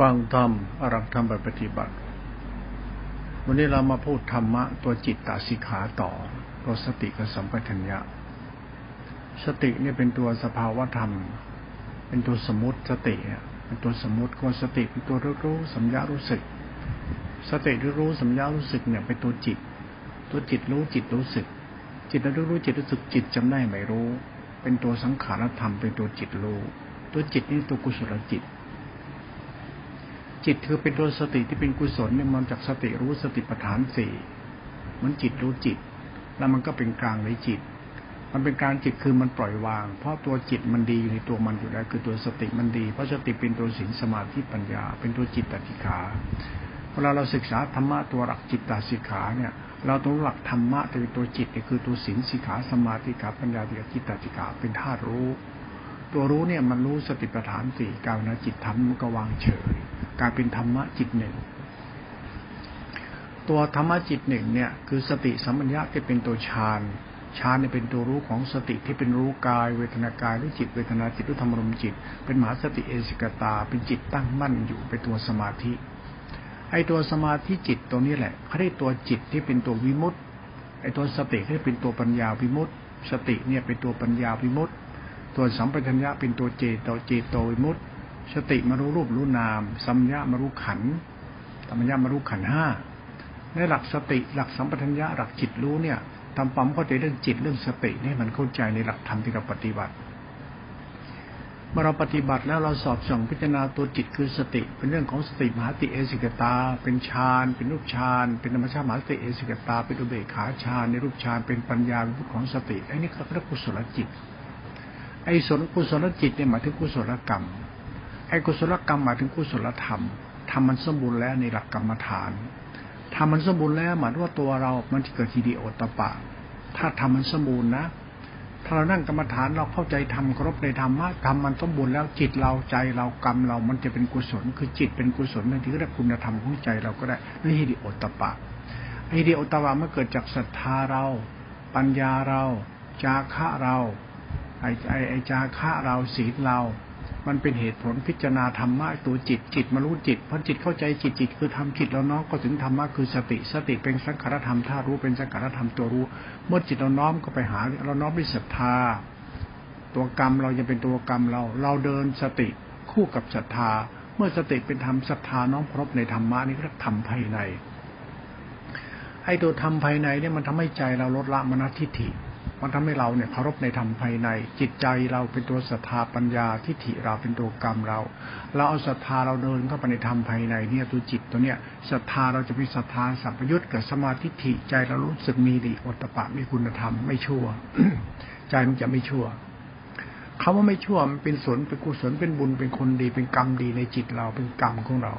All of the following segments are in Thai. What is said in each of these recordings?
ฟังธรรมอรักธรรมไปปฏิบัติ วันนี้เรามาพูดธรรมะ ตัวจิตตสิกขาต่อ ตัวสติกับสัมปทัญญะ สติเนี่ยเป็นตัวสภาวะธรรม เป็นตัวสมุติสติเป็นตัวสมุติก็สติเป็นตัวรู้รู้สัญญารู้สึก สติรู้รู้สัญญารู้สึกเนี่ยเป็นตัวจิต ตัวจิตรู้จิตรู้สึก จิตรู้รู้จิตรู้สึกจิตจำได้ไม่รู้ เป็นตัวสังขารธรรมเป็นตัวจิตรู้ ตัวจิตนี่ตัวกุศลจิต จิตคือเป็นตัวสติที่เป็นกุศลเนี่ยมันจากสติรู้สติปัฏฐานสี่มันจิตรู้จิต แล้วมันก็เป็นกลางในจิต มันเป็นการจิตคือมันปล่อยวาง เพราะตัวจิตมันดีอยู่ในตัวมันอยู่แล้วคือตัวสติมันดี เพราะสติเป็นตัวสินสมาธิปัญญา เป็นตัวจิตตติขาเวลาเราศึกษาธรรมะตัวหลักจิตตสิขาเนี่ย เราต้องหลักธรรมะตัวตัวจิตเนี่ยคือตัวสินสิขาสมาธิขาปัญญาติจิตตติขาเป็นธาตุรู้ ตัวรู้เนี่ยมันรู้สติปัฏฐานสี่กาวนะจิตทำมันก็วางเฉย กลายเป็นธรรมะจิตหนึ่ง ตัวธรรมะจิตหนึ่งเนี่ยคือสติสัมปัญญะที่เป็นตัวฌานฌานเนี่ยเป็นตัวรู้ของสติที่เป็นรู้กาย เวทนากายหรือจิตเวทนาจิตหรือธรรมรมจิต เป็นมหาสติเอสิกตา เป็นจิตตั้งมั่นอยู่เป็นตัวสมาธิไอตัวสมาธิจิตตัวนี้แหละเขาได้ตัวจิตที่เป็นตัววิมุตต์ไอตัวสติที่เป็นตัวปัญญาวิมุตต์สติเนี่ยเป็นตัวปัญญาวิมุตต์ตัวสัมปชัญญะเป็นตัวเจโตเจโตวิมุตต์ สติมารู้รูปรู้นาม สัมยามารู้ขันสัมยามารู้ขันห้าในหลักสติหลักสัมปทัญญะหลักจิตรู้เนี่ยทำปั๊มเข้าใจเรื่องจิตเรื่องสตินี่มันเข้าใจในหลักธรรมที่เราปฏิบัติเมื่อเราปฏิบัติแล้วเราสอบส่องพิจารณาตัวจิตคือสติ เป็นเรื่องของสติมหาติเอสิกตา เป็นฌานเป็นรูปฌานเป็นธรรมชาติมหาติเอสิกตา เป็นอุเบกขาฌานในรูปฌานเป็นปัญญาเป็นพุทธของสติไอ้นี่เขาเรียกกุศลจิต ไอ้สนกุศลจิตเนี่ยหมายถึงกุศลกรรม ไอ้กุศลกรรมหมายถึงกุศลธรรมทำมันสมบูรณ์แล้วในหลักกรรมฐานทำมันสมบูรณ์แล้วหมายว่าตัวเรา มันจะเกิดทีดีโอตปะ ถ้าทำมันสมบูรณ์นะ ถ้าเรานั่งกรรมฐานเราเข้าใจทำครบในธรรมะทำมันสมบูรณ์แล้วจิตเราใจเรากรรมเรา มันจะเป็นกุศล คือจิตเป็นกุศลนั่นที่เรียกคุณธรรมของใจเราก็ได้นี่ฮิริโอตปะฮิริโอตปะมันเกิดจากศรัทธาเรา ปัญญาเรา จาคะเราไอ้ไอ้จาคะเราศีลเรา มันเป็นเหตุผลพิจารณาธรรมะตัวจิตจิตมารู้จิตพอจิตเข้าใจจิตจิตคือทำจิตแล้วน้อมก็ถึงธรรมะคือสติสติเป็นสังขารธรรมท่ารู้เป็นสังขารธรรมตัวรู้ เมื่อจิตเราน้อมก็ไปหา เราน้อมด้วยศรัทธา ตัวกรรมเราจะเป็นตัวกรรมเรา เราเดินสติคู่กับศรัทธา เมื่อสติเป็นธรรมศรัทธาน้อมครบในธรรมะนี่ก็ธรรมภายในไอ้ตัวธรรมภายในเนี่ยมันทำให้ใจเราลดละมนทิฏฐิ มันทำให้เราเนี่ยเคารพในธรรมภายใน จิตใจเราเป็นตัวศรัทธาปัญญาทิฏฐิเราเป็นตัวกรรมเรา เราเอาศรัทธาเราเดินเข้าไปในธรรมภายในเนี่ยตัวจิตตัวเนี้ยศรัทธาเราจะมีศรัทธาสัมปยุตเกิดสมาธิฐิใจเรารู้สึกมีดีอตปะมีคุณธรรมไม่ชั่ว ใจมันจะไม่ชั่วคาว่าไม่ชั่วมันเป็นสนเป็นกุศลเป็นบุญเป็นคนดีเป็นกรรมดีในจิตเราเป็นกรรมของเรา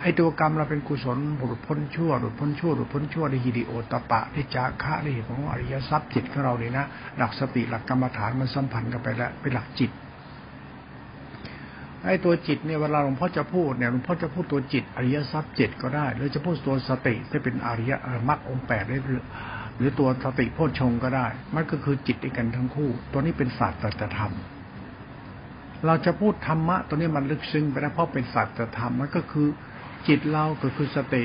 ไอ้ตัวกรรมเราเป็นกุศลหลุดพ้นชั่วหลุดพ้นชั่วหลุดพ้นชั่วในฮิริโอตปะในจาคะในของอริยทรัพย์จิตของเราเนี่ยนะหลักสติหลักกรรมฐานมันสัมพันธ์กันไปแล้วเป็นหลักจิตไอ้ตัวจิตเนี่ยเวลาหลวงพ่อจะพูดเนี่ยหลวงพ่อจะพูดตัวจิตอริยทรัพย์จิตก็ได้หรือจะพูดตัวสติที่เป็นอริยมรรคองแปดได้หรือตัวสติโพชงก็ได้ มันก็คือจิตด้วยกันทั้งคู่ ตัวนี้เป็นศาสตร์ธรรม เราจะพูดธรรมะตัวนี้มันลึกซึ้งไปแล้วเพราะเป็นศาสตร์ธรรมมันก็คือ จิตเราก็คือสติ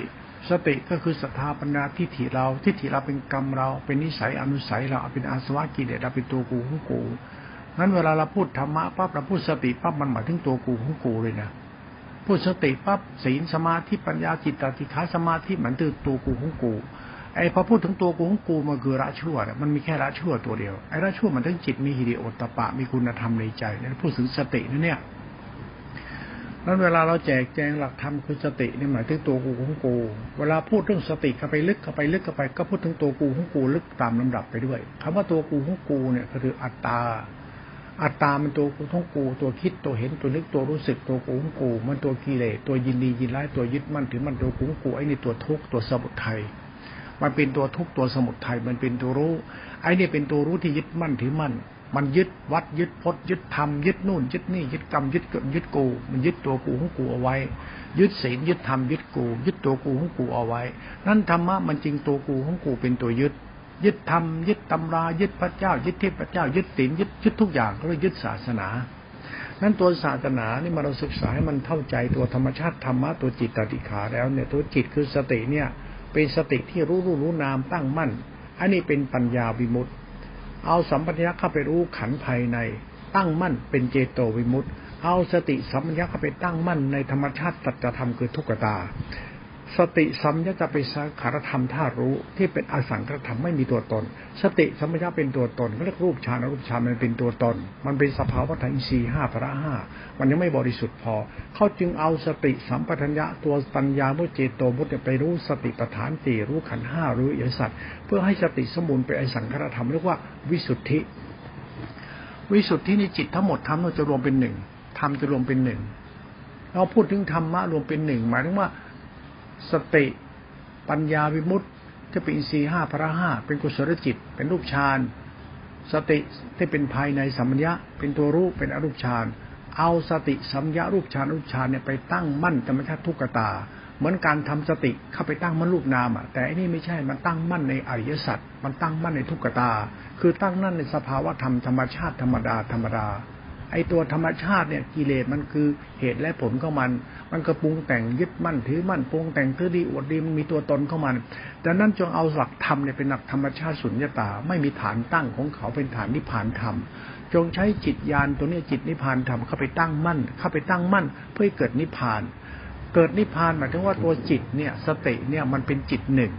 สติก็คือศรัทธาปัญญาทิฏฐิเรา ทิฏฐิเราเป็นกรรมเรา เป็นนิสัยอนุสัยเราเป็นอาสวะกิเลสเราเป็นตัวกูของกูนั้นเวลาเราพูดธรรมะปั๊บเราพูดสติปั๊บมันหมายถึงตัวกูของกูเลยนะพูดสติปั๊บศีลสมาธิปัญญาจิตตติขาสมาธิมือนตัวตัวกูของกูไอ้พอพูดถึงตัวกูของกูมันคือละชั่วมันมีแค่ละชั่วตัวเดียวไอ้ละชั่วมันทั้งจิตมีฮิริโอตตะปะมีคุณธรรมในใจนั่นพูดถึงสตินั่นเนี่ย นั้นเวลาเราแจกแจงหลักธรรมคือสตินี่หมายถึงตัวกูของกู เวลาพูดเรื่องสติเข้าไปลึกเข้าไปลึกเข้าไป ก็พูดถึงตัวกูของกูลึกตามลำดับไปด้วยคำว่าตัวกูของกูเนี่ยก็คืออัตตา อัตตามันตัวกูของกู ตัวคิดตัวเห็นตัวนึกตัวรู้สึกตัวกูของกู มันตัวกิเลสตัวยินดียินร้ายตัวยึดมั่นถือมันตัวกูของกูไอ้นี่ตัวทุกข์ตัวสมุทัยมันเป็นตัวทุกข์ตัวสมุทัยมันเป็นตัวรู้ ไอ้นี่เป็นตัวรู้ที่ยึดมั่นถือมั่น มันยึดวัดยึดพจน์ยึดธรรมยึดนู่นยึดนี่ยึดกรรมยึดยึดกู มันยึดตัวกูของกูเอาไว้ ยึดศีลยึดธรรมยึดกู ยึดตัวกูของกูเอาไว้ นั่นธรรมะมันจริงตัวกูของกูเป็นตัวยึด ยึดธรรมยึดตำรายึดพระเจ้า ยึดเทพเจ้า ยึดศีลยึดยึดทุกอย่างก็เลยยึดศาสนานั้นตัวศาสนานี่มาเราศึกษาให้มันเข้าใจตัวธรรมชาติธรรมะตัวจิตตติขาแล้วเนี่ยตัวจิตคือสติเนี่ยเป็นสติที่รู้รู้รู้นามตั้งมั่น อันนี้เป็นปัญญาวิมุตต์ เอาสัมปัญญะเข้าไปรู้ขันภายใน ตั้งมั่นเป็นเจโตวิมุตต์เอาสติสัมปัญญะเข้าไปตั้งมั่นในธรรมชาติสัจธรรมคือทุกขตา สติสัมยจะเป็นสังขารธรรมธารู้ที่เป็นอสังขารธรรมไม่มีตัวตน สติสัมปชัญญะเป็นตัวตนเรียกรูปฌานรูปฌานมันเป็นตัวตน มันเป็นสภาวะธรรมอินทรีย์ห้าพระห้ามันยังไม่บริสุทธิ์พอ เขาจึงเอาสติสัมปชัญญะตัวปัญญามุเจโตมุตไปรู้สติปัฏฐานสี่รู้ขันห้ารู้อิสัตเพื่อให้สติสมุนไปไอสังขารธรรมเรียกว่าวิสุทธิ วิสุทธิในจิตทั้งหมดทำเราจะรวมเป็นหนึ่งทำจะรวมเป็นหนึ่งเราพูดถึงธรรมะรวมเป็นหนึ่งหมายถึงว่า สติ ปัญญาวิมุตติที่เป็นอินทรีห้าพระห้าเป็นกุศลจิต เป็นรูปฌานสติที่เป็นภายในสัมมญะเป็นตัวรูปเป็นอรูปฌานเอาสติสัมยารูปฌานรูปฌานเนี่ยไปตั้งมั่นธรรมชาติทุกตา เหมือนการทำสติเข้าไปตั้งมั่นรูปนามอะแต่อันนี้ไม่ใช่มันตั้งมั่นในอริยสัจมันตั้งมั่นในทุกตา คือตั้งนั่นในสภาวะธรรมธรรมชาติธรรมดาธรรมดา ไอตัวธรรมชาติเนี่ยกิเลสมันคือเหตุและผลของมัน มันก็ปรุงแต่งยึดมั่นถือมั่นปรุงแต่งถือดีอวดดีมันมีตัวตนของมันดังนั้นจงเอาหลักธรรมเนี่ยเป็นหลักธรรมชาติสุญญตา ไม่มีฐานตั้งของเขาเป็นฐานนิพพานธรรม จงใช้จิตญาณตัวนี้จิตนิพพานธรรมเข้าไปตั้งมั่น เข้าไปตั้งมั่น เพื่อให้เกิดนิพพาน เกิดนิพพานหมายถึงว่าตัวจิตเนี่ยสติเนี่ยมันเป็นจิตหนึ่ง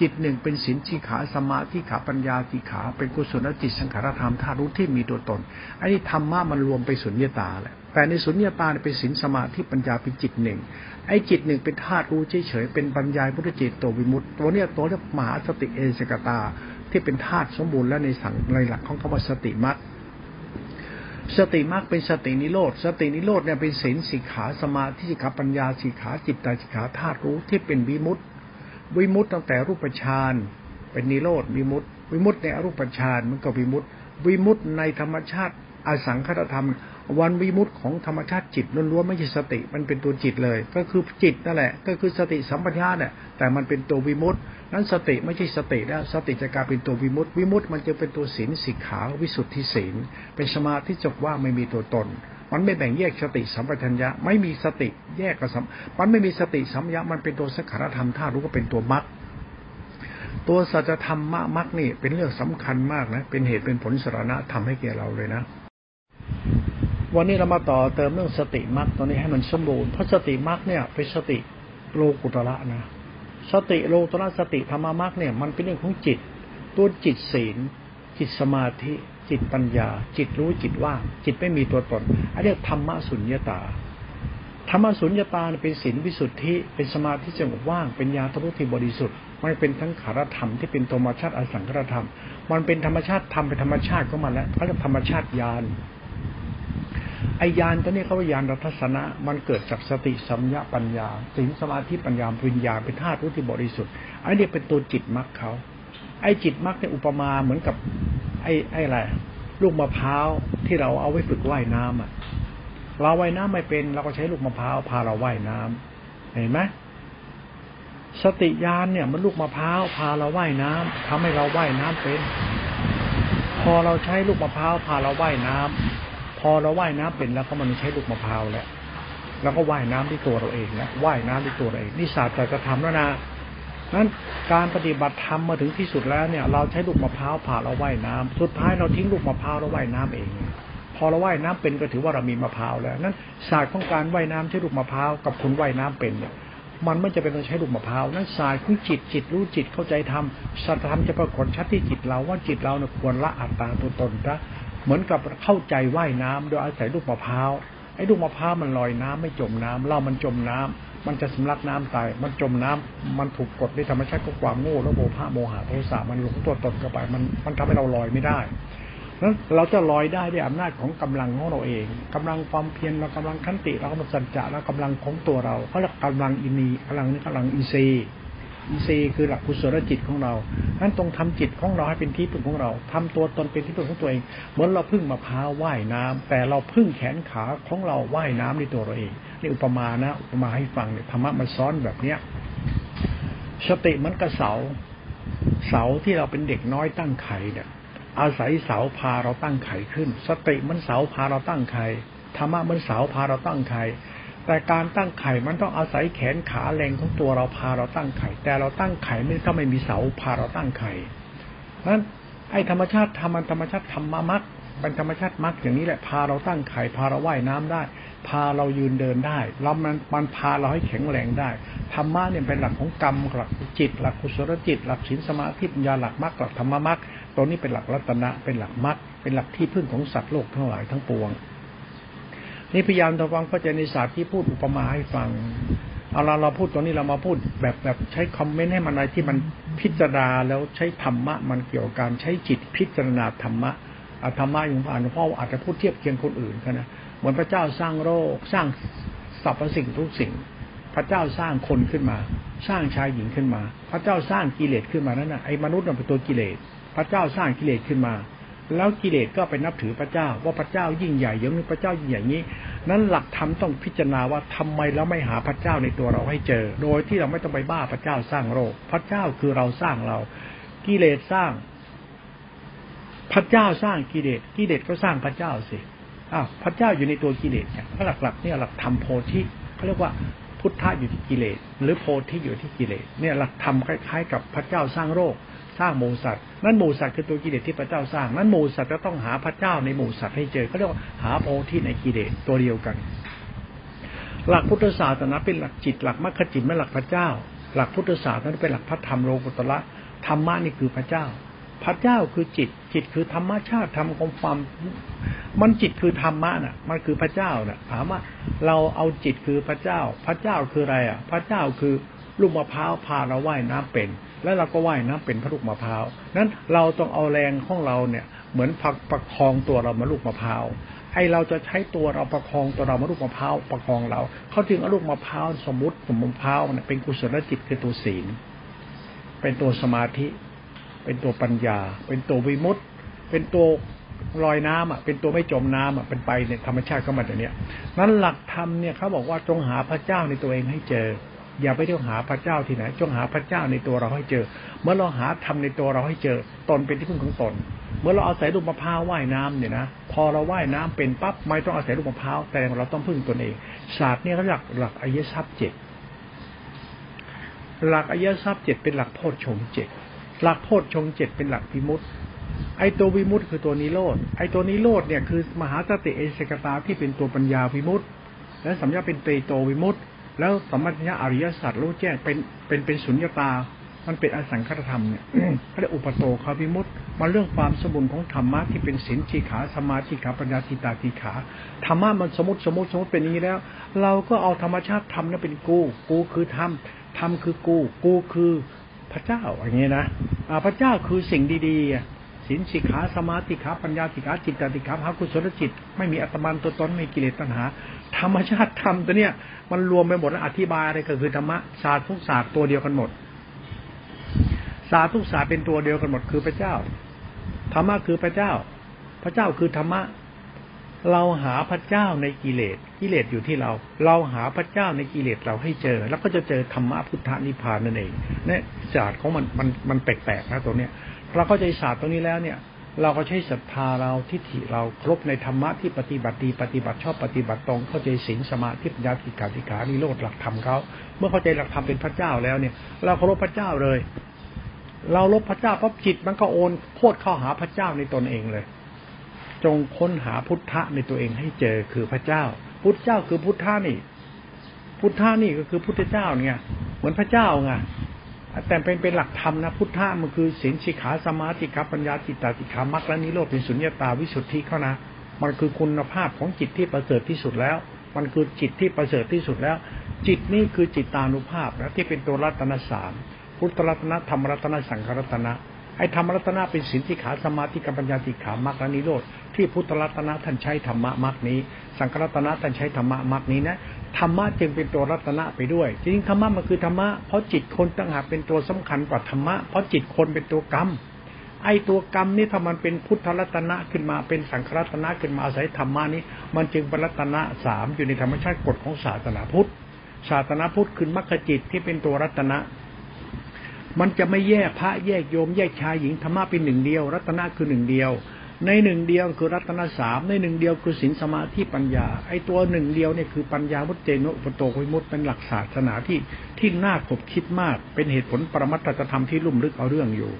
จิตหนึ่งเป็นสินชีขาสมาธิขาปัญญาสีขา เป็นกุศลจิตสังขารธรรมธาตุที่มีตัวตนอันนี้ธรรมะมันรวมไปสุญญตาแหละแต่ในสุญญตาเป็นสินสมาธิปัญญาเป็นจิตหนึ่งไอ้จิตหนึ่งเป็นธาตุรู้เฉยๆเป็นปัญญาพุทธจิตตัววิมุตต์ตัวเนี้ยตัวเรียกมหาสติเอสกตา ที่เป็นธาตุสมบูรณ์และในสังในหลักของคำว่าสติมัตสติมรรคเป็นสตินิโรธ สตินิโรธเนี่ยเป็นศีลสิกขาสมาธิสิกขาปัญญาสิกขาจิตตาสิกขาธาตุรู้ที่เป็นวิมุตต์ วิมุตต์ตั้งแต่รูปฌานเป็นนิโรธวิมุตต์วิมุตต์ในอรูปฌานมันก็วิมุตต์วิมุตต์ในธรรมชาติอสังขตธรรม วันวิมุตต์ของธรรมชาติจิตล้วนๆไม่ใช่สติมันเป็นตัวจิตเลย ก็คือจิตนั่นแหละ ก็คือสติสัมปชัญญะเนี่ยแต่มันเป็นตัววิมุตต์นั้นสติไม่ใช่สติแล้วสติจะกลายเป็นตัววิมุตต์วิมุตต์มันจะเป็นตัวศีลสิกขาวิสุทธิศีลเป็นสมาธิจบว่าไม่มีตัวตน มันไม่แบ่งแยกสติสัมปชัญญะ ไม่มีสติแยกกับสัมมันไม่มีสติสัมยามันเป็นตัวสังขารธรรมถ้ารู้ก็เป็นตัวมรรคตัวสัจธรรมมรรคนี่เป็นเรื่องสำคัญมากนะ เป็นเหตุเป็นผลสาระทำให้แก่เราเลยนะ วันนี้เรามาต่อเติมเรื่องสติมรรคตัวนี้ให้มันสมบูรณ์เพราะสติมรรคเนี่ยเป็นสติโลกุตระนะสติโลกุตระสติธรรมมรรคเนี่ยมันเป็นเรื่องของจิต ตัวจิตศีลจิตสมาธิ จิตปัญญา จิตรู้จิตว่างจิตไม่มีตัวตนอันนี้ธรรมสุญญาตาธรรมสุญญาตาเป็นศีลวิสุทธิ เป็นสมาธิสงบว่าง เป็นญาณทุที่บริสุทธิ์ มันเป็นทั้งขารธรรมที่เป็นธรรมชาติอสังขารธรรม มันเป็นธรรมชาติธรรมเป็นธรรมชาติของมันแล้วเขาเรียกธรรมชาติญาณไอยานตัวนี้เขาว่าญาณรัตสนะ มันเกิดจากสติสัมยาปัญญาสิงสมาธิปัญญาปัญญาเป็นธาตุรู้ที่บริสุทธิ์อันนี้เป็นตัวจิตมรรคเขา ไอ้จิตมรรคเนี่ยอุปมาเหมือนกับ ไอ้ไออะไรลูกมะพร้าวที่เราเอาไว้ฝึกว่ายน้ำอะ เราว่ายน้ำไม่เป็น เราก็ใช้ลูกมะพร้าวพาเราว่ายน้ำเห็นไหมสติญาณเนี่ย มันลูกมะพร้าวพาเราว่ายน้ำทำให้เราว่ายน้ำเป็น พอเราใช้ลูกมะพร้าวพาเราว่ายน้ำพอเราว่ายน้ำเป็นแล้วก็มันใช้ลูกมะพร้าวแหละแล้วก็ว่ายน้ำที่ตัวเราเองแล้วว่ายน้ำที่ตัวเราเองนี่ศาสตร์จะทำแล้วนะ นั้นการปฏิบัติธรรมมาถึงที่สุดแล้วเนี่ย เราใช้ลูกมะพร้าวผ่าเราว่ายน้ำสุดท้ายเราทิ้งลูกมะพร้าวเราว่ายน้ำเอง พอเราว่ายน้ำเป็นก็ถือว่าเรามีมะพร้าวแล้วนั้นศาสตร์ของการว่ายน้ำใช้ลูกมะพร้าวกับคุณว่ายน้ำเป็นเนี่ยมันไม่จะเป็นต้องใช้ลูกมะพร้าวนั้นศาสตร์ของจิตจิตรู้จิตเข้าใจธรรมสัจธรรมจะปรากฏชัดที่จิตเราว่าจิตเราเนี่ยควรละอัตตาตัวตนนะเหมือนกับเข้าใจว่ายน้ำโดยอาศัยลูกมะพร้าวไอ้ลูกมะพร้าวมันลอยน้ำไม่จมน้ำเรามันจมน้ำ มันจะสำลักน้ำตาย มันจมน้ำมันถูกกดในธรรมชาติของความโง่แล้วโมภะโมหะโทสะมันหลงตัวตนเข้าไป มันมันทำให้เราลอยไม่ได้นั้นเราจะลอยได้ด้วยอำนาจของกำลังของเราเองกำลังความเพียรเรากำลังขันติเรากำลังสัจจะเรากำลังของตัวเราเขาเรียกกำลังอินีกำลังนี้กำลังอินทรีย์ อินทรีย์คือหลักกุศลจิตของเรานั้นตรงทำจิตของเราให้เป็นที่พึ่งของเราทำตัวตนเป็นที่พึ่งของตัวเอง เหมือนเราพึ่งมะพร้าวว่ายน้ำแต่เราพึ่งแขนขาของเราว่ายน้ำในตัวเราเองนี่อุปมานะอุปมาให้ฟังเนี่ยธรรมะมันซ้อนแบบเนี้ยสติเหมือนกับเสา เสาที่เราเป็นเด็กน้อยตั้งไข่เนี่ยอาศัยเสาพาเราตั้งไข่ขึ้น สติมันเสาพาเราตั้งไข่ธรรมะมันเสาพาเราตั้งไข่ แต่การตั้งไข่มันต้องอาศัยแขนขาแรงของตัวเราพาเราตั้งไข่ แต่เราตั้งไข่ไม่ถ้าไม่มีเสาพาเราตั้งไข่เพราะฉะนั้นไอ้ธรรมชาติธรรมันธรรมชาติธรรมมักเป็นธรรมชาติมักอย่างนี้แหละพาเราตั้งไข่พาเราว่ายน้ำได้ พาเรายืนเดินได้แล้วมันมันพาเราให้แข็งแรงได้ธรรมะเนี่ยเป็นหลักของกรรมหลักจิต หลักกุศลจิต หลักศีลสมาธิปัญญาหลักมรรคหลักธรรมมรรคตัวนี้เป็นหลักรัตนะเป็นหลักมรรคเป็นหลักที่พึ่งของสัตว์โลกทั้งหลายทั้งปวง นี่พยายามทำฟังเข้าใจในศาสตร์ที่พูดอุปมาให้ฟังเอาเราเราพูดตรงนี้เรามาพูดแบบแบบใช้คอมเมนต์ให้มันอะไรที่มันพิจารณาแล้วใช้ธรรมะมันเกี่ยวกับการใช้จิตพิจารณาธรรมะอาธรรมะอย่างผ่านพ่ออาจจะพูดเทียบเคียงคนอื่นกันนะเหมือนพระเจ้าสร้างโลกสร้างสรรพสิ่งทุกสิ่ง พระเจ้าสร้างคนขึ้นมา สร้างชายหญิงขึ้นมา พระเจ้าสร้างกิเลสขึ้นมานั่นนะไอ้มนุษย์มันเป็นตัวกิเลส พระเจ้าสร้างกิเลสขึ้นมา แล้วกิเลสก็ไปนับถือพระเจ้า ว่าพระเจ้ายิ่งใหญ่ย่างนี้พระเจ้ายิ่งใหญ่นี้ นั้นหลักธรรมต้องพิจารณาว่าทำไมเราไม่หาพระเจ้าในตัวเราให้เจอ โดยที่เราไม่ต้องไปบ้าพระเจ้าสร้างโลกพระเจ้าคือเราสร้างเรา กิเลสสร้าง พระเจ้าสร้างกิเลสกิเลสก็สร้างพระเจ้าสิอ้าวพระเจ้าอยู่ในตัวกิเลสเนี่ยพระหลักๆเนี่ยหลักธรรมโพธิเขาเรียกว่าพุทธะอยู่ที่กิเลส หรือโพธิอยู่ที่กิเลสเนี่ยหลักธรรมคล้ายๆ กับพระเจ้าสร้างโลก สร้างหมูสัตว์นั้นหมูสัตว์คือตัวกิเลสที่พระเจ้าสร้างนั้นหมูสัตว์จะต้องหาพระเจ้าในหมูสัตว์ให้เจอเขาเรียกว่าหาโพธิในกิเลสตัวเดียวกัน หลักพุทธศาสนาเป็นหลักจิตหลักมรรคจิตไม่หลักพระเจ้า หลักพุทธศาสนาเป็นหลักพระธรรมโลกุตละธรรมะนี่คือพระเจ้า พระเจ้าคือจิต จิตคือธรรมชาติธรรมของความมันจิตคือธรรมะน่ะ มันคือพระเจ้าน่ะ ถามว่าเราเอาจิตคือพระเจ้า พระเจ้าคืออะไรอะ พระเจ้าคือลูกมะพร้าวพาเราว่ายน้ำเป็น แล้วเราก็ว่ายน้ำเป็นพระลูกมะพร้าวนั้นเราต้องเอาแรงของเราเนี่ย เหมือนพักประคองตัวเรามาลูกมะพร้าวไอเราจะใช้ตัวเราประคองตัวเรามาลูกมะพร้าวประคองเรา เขาถึงเอาลูกมะพร้าวสมมติสมมะพร้าวเนี่ยเป็นกุศลจิตคือตัวศีล เป็นตัวสมาธิ เป็นตัวปัญญา เป็นตัววิมุตต์เป็นตัวลอยน้ำอะเป็นตัวไม่จมน้ำอะเป็นไปเนี่ยธรรมชาติเข้ามาอย่างเนี้ยนั้นหลักธรรมเนี่ยเขาบอกว่าจงหาพระเจ้าในตัวเองให้เจอ อย่าไปเที่ยวหาพระเจ้าที่ไหน จงหาพระเจ้าในตัวเราให้เจอ เมื่อเราหาทำในตัวเราให้เจอ ตนเป็นที่พึ่งของตน เมื่อเราเอาศัยลูกมะพร้าวว่ายน้ำเนี่ยนะ พอเราว่ายน้ำเป็นปั๊บไม่ต้องอาศัยลูกมะพร้าวแต่เราต้องพึ่งตนเอง ศาสตร์เนี่ยเขาหลักหลักอายทรัพย์เจ็ดหลักอายทรัพย์เจ็ดเป็นหลักโพชฌงเจ็ดหลักโพชฌงเจ็ดเป็นหลักวิมุตติไอตัววิมุตติคือตัวนิโรธ ไอตัวนิโรธเนี่ยคือมหาสติเอสกตาที่เป็นตัวปัญญาวิมุตติและสัมยาเป็นเตโตวิมุตต แล้วสมัญญาอริยสัจรู้แจ้งเป็นเป็นเป็นสุญญตา มันเป็นอสังคตธรรมเนี่ยเขาเรียกอุปโตคาวิมุตต์มาเรื่องความสมบูรณ์ของธรรมะที่เป็นศีลชีขาสมาธิขาปัญญาทิตาทิขาธรรมะมันสมมติสมมติสมมติเป็นอย่างนี้แล้ว เราก็เอาธรรมชาติธรรมนั้นเป็นกูกูคือธรรมธรรมคือกูกูคือพระเจ้าอย่างนี้นะพระเจ้าคือสิ่งดีๆศีลสิกขาสมาธิขาปัญญาสิกขาจิตติขาพระกุศลจิต ไม่มีอัตมันตัวตนไม่กิเลสตัณหา ธรรมชาติธรรมตัวเนี้ยมันรวมไปหมดแล้วอธิบายอะไรก็คือธรรมะศาสตร์ทุกศาสตร์ตัวเดียวกันหมด ศาสตร์ทุกศาสตร์เป็นตัวเดียวกันหมดคือพระเจ้าธรรมะคือพระเจ้า พระเจ้าคือธรรมะเราหาพระเจ้าในกิเลสกิเลสอยู่ที่เรา เราหาพระเจ้าในกิเลสเราให้เจอ แล้วก็จะเจอธรรมะพุทธนิพพานนั่นเองเนี่ยศาสตร์ของมันมันมันแปลกๆนะตัวเนี้ยเราเข้าใจศาสตร์ตรงนี้แล้วเนี่ย เราก็ใช้ศรัทธาเราทิฏฐิเราครบในธรรมะที่ปฏิบัติดีปฏิบัติชอบปฏิบัติตรงเข้าใจศีลสมาธิปัญญาทิฏฐิขานิโรธหลักธรรมเขาเมื่อเข้าใจหลักธรรมเป็นพระเจ้าแล้วเนี่ย เราเคารพพระเจ้าเลย เราลบพระเจ้าเพราะจิตมันก็โอนโคตรเข้าหาพระเจ้าในตนเองเลย จงค้นหาพุทธะในตัวเองให้เจอคือพระเจ้า พุทธเจ้าคือพุทธะนี่ พุทธะนี่ก็คือพุทธเจ้าเนี่ยเหมือนพระเจ้าไง แต่เป็นเป็นหลักธรรมนะพุทธะมันคือศีลสิกขาสมาธิขาปัญญาจิตตาสิขามรรคและนิโรธเป็นสุญญตาวิสุทธิเขานะมันคือคุณภาพของจิตที่ประเสริฐที่สุดแล้ว มันคือจิตที่ประเสริฐที่สุดแล้ว จิตนี่คือจิตตานุภาพนะที่เป็นตัวรัตนสามพุทธรัตนธรรมรัตนสังขรัตนะไอ้ธรรมรัตนะเป็นสินที่ขาสมาธิกับปัญญาติขามรรคนิโรธที่พุทธรัตนะท่านใช้ธรรมะมรรคนี้ สังขรัตนะท่านใช้ธรรมะมรรคนี้นะ ธรรมะจึงเป็นตัวรัตนะไปด้วยจริงธรรมะมันคือธรรมะเพราะจิตคนตั้งหากเป็นตัวสำคัญกว่าธรรมะเพราะจิตคนเป็นตัวกรรม ไอ้ตัวกรรมนี่ถ้ามันเป็นพุทธรัตนะขึ้นมาเป็นสังขรัตนะขึ้นมาอาศัยธรรมะนี้ มันจึงเป็นรัตนะสามอยู่ในธรรมชาติกฎของศาสนาพุทธศาสนาพุทธคือมรรคจิตที่เป็นตัวรัตนะมันจะไม่แยกพระแยกโยมแยกชายหญิงธรรมะเป็นหนึ่งเดียว รัตนะคือหนึ่งเดียว ในหนึ่งเดียวคือรัตนสามในหนึ่งเดียวคือศีลสมาธิปัญญา ไอ้ตัวหนึ่งเดียวเนี่ยคือปัญญามุตเตโนอุปโตวิมุตเป็นหลักศาสนาที่ที่น่าขบคิดมาก เป็นเหตุผลปรมัตถธรรมที่ลุ่มลึกเอาเรื่องอยู่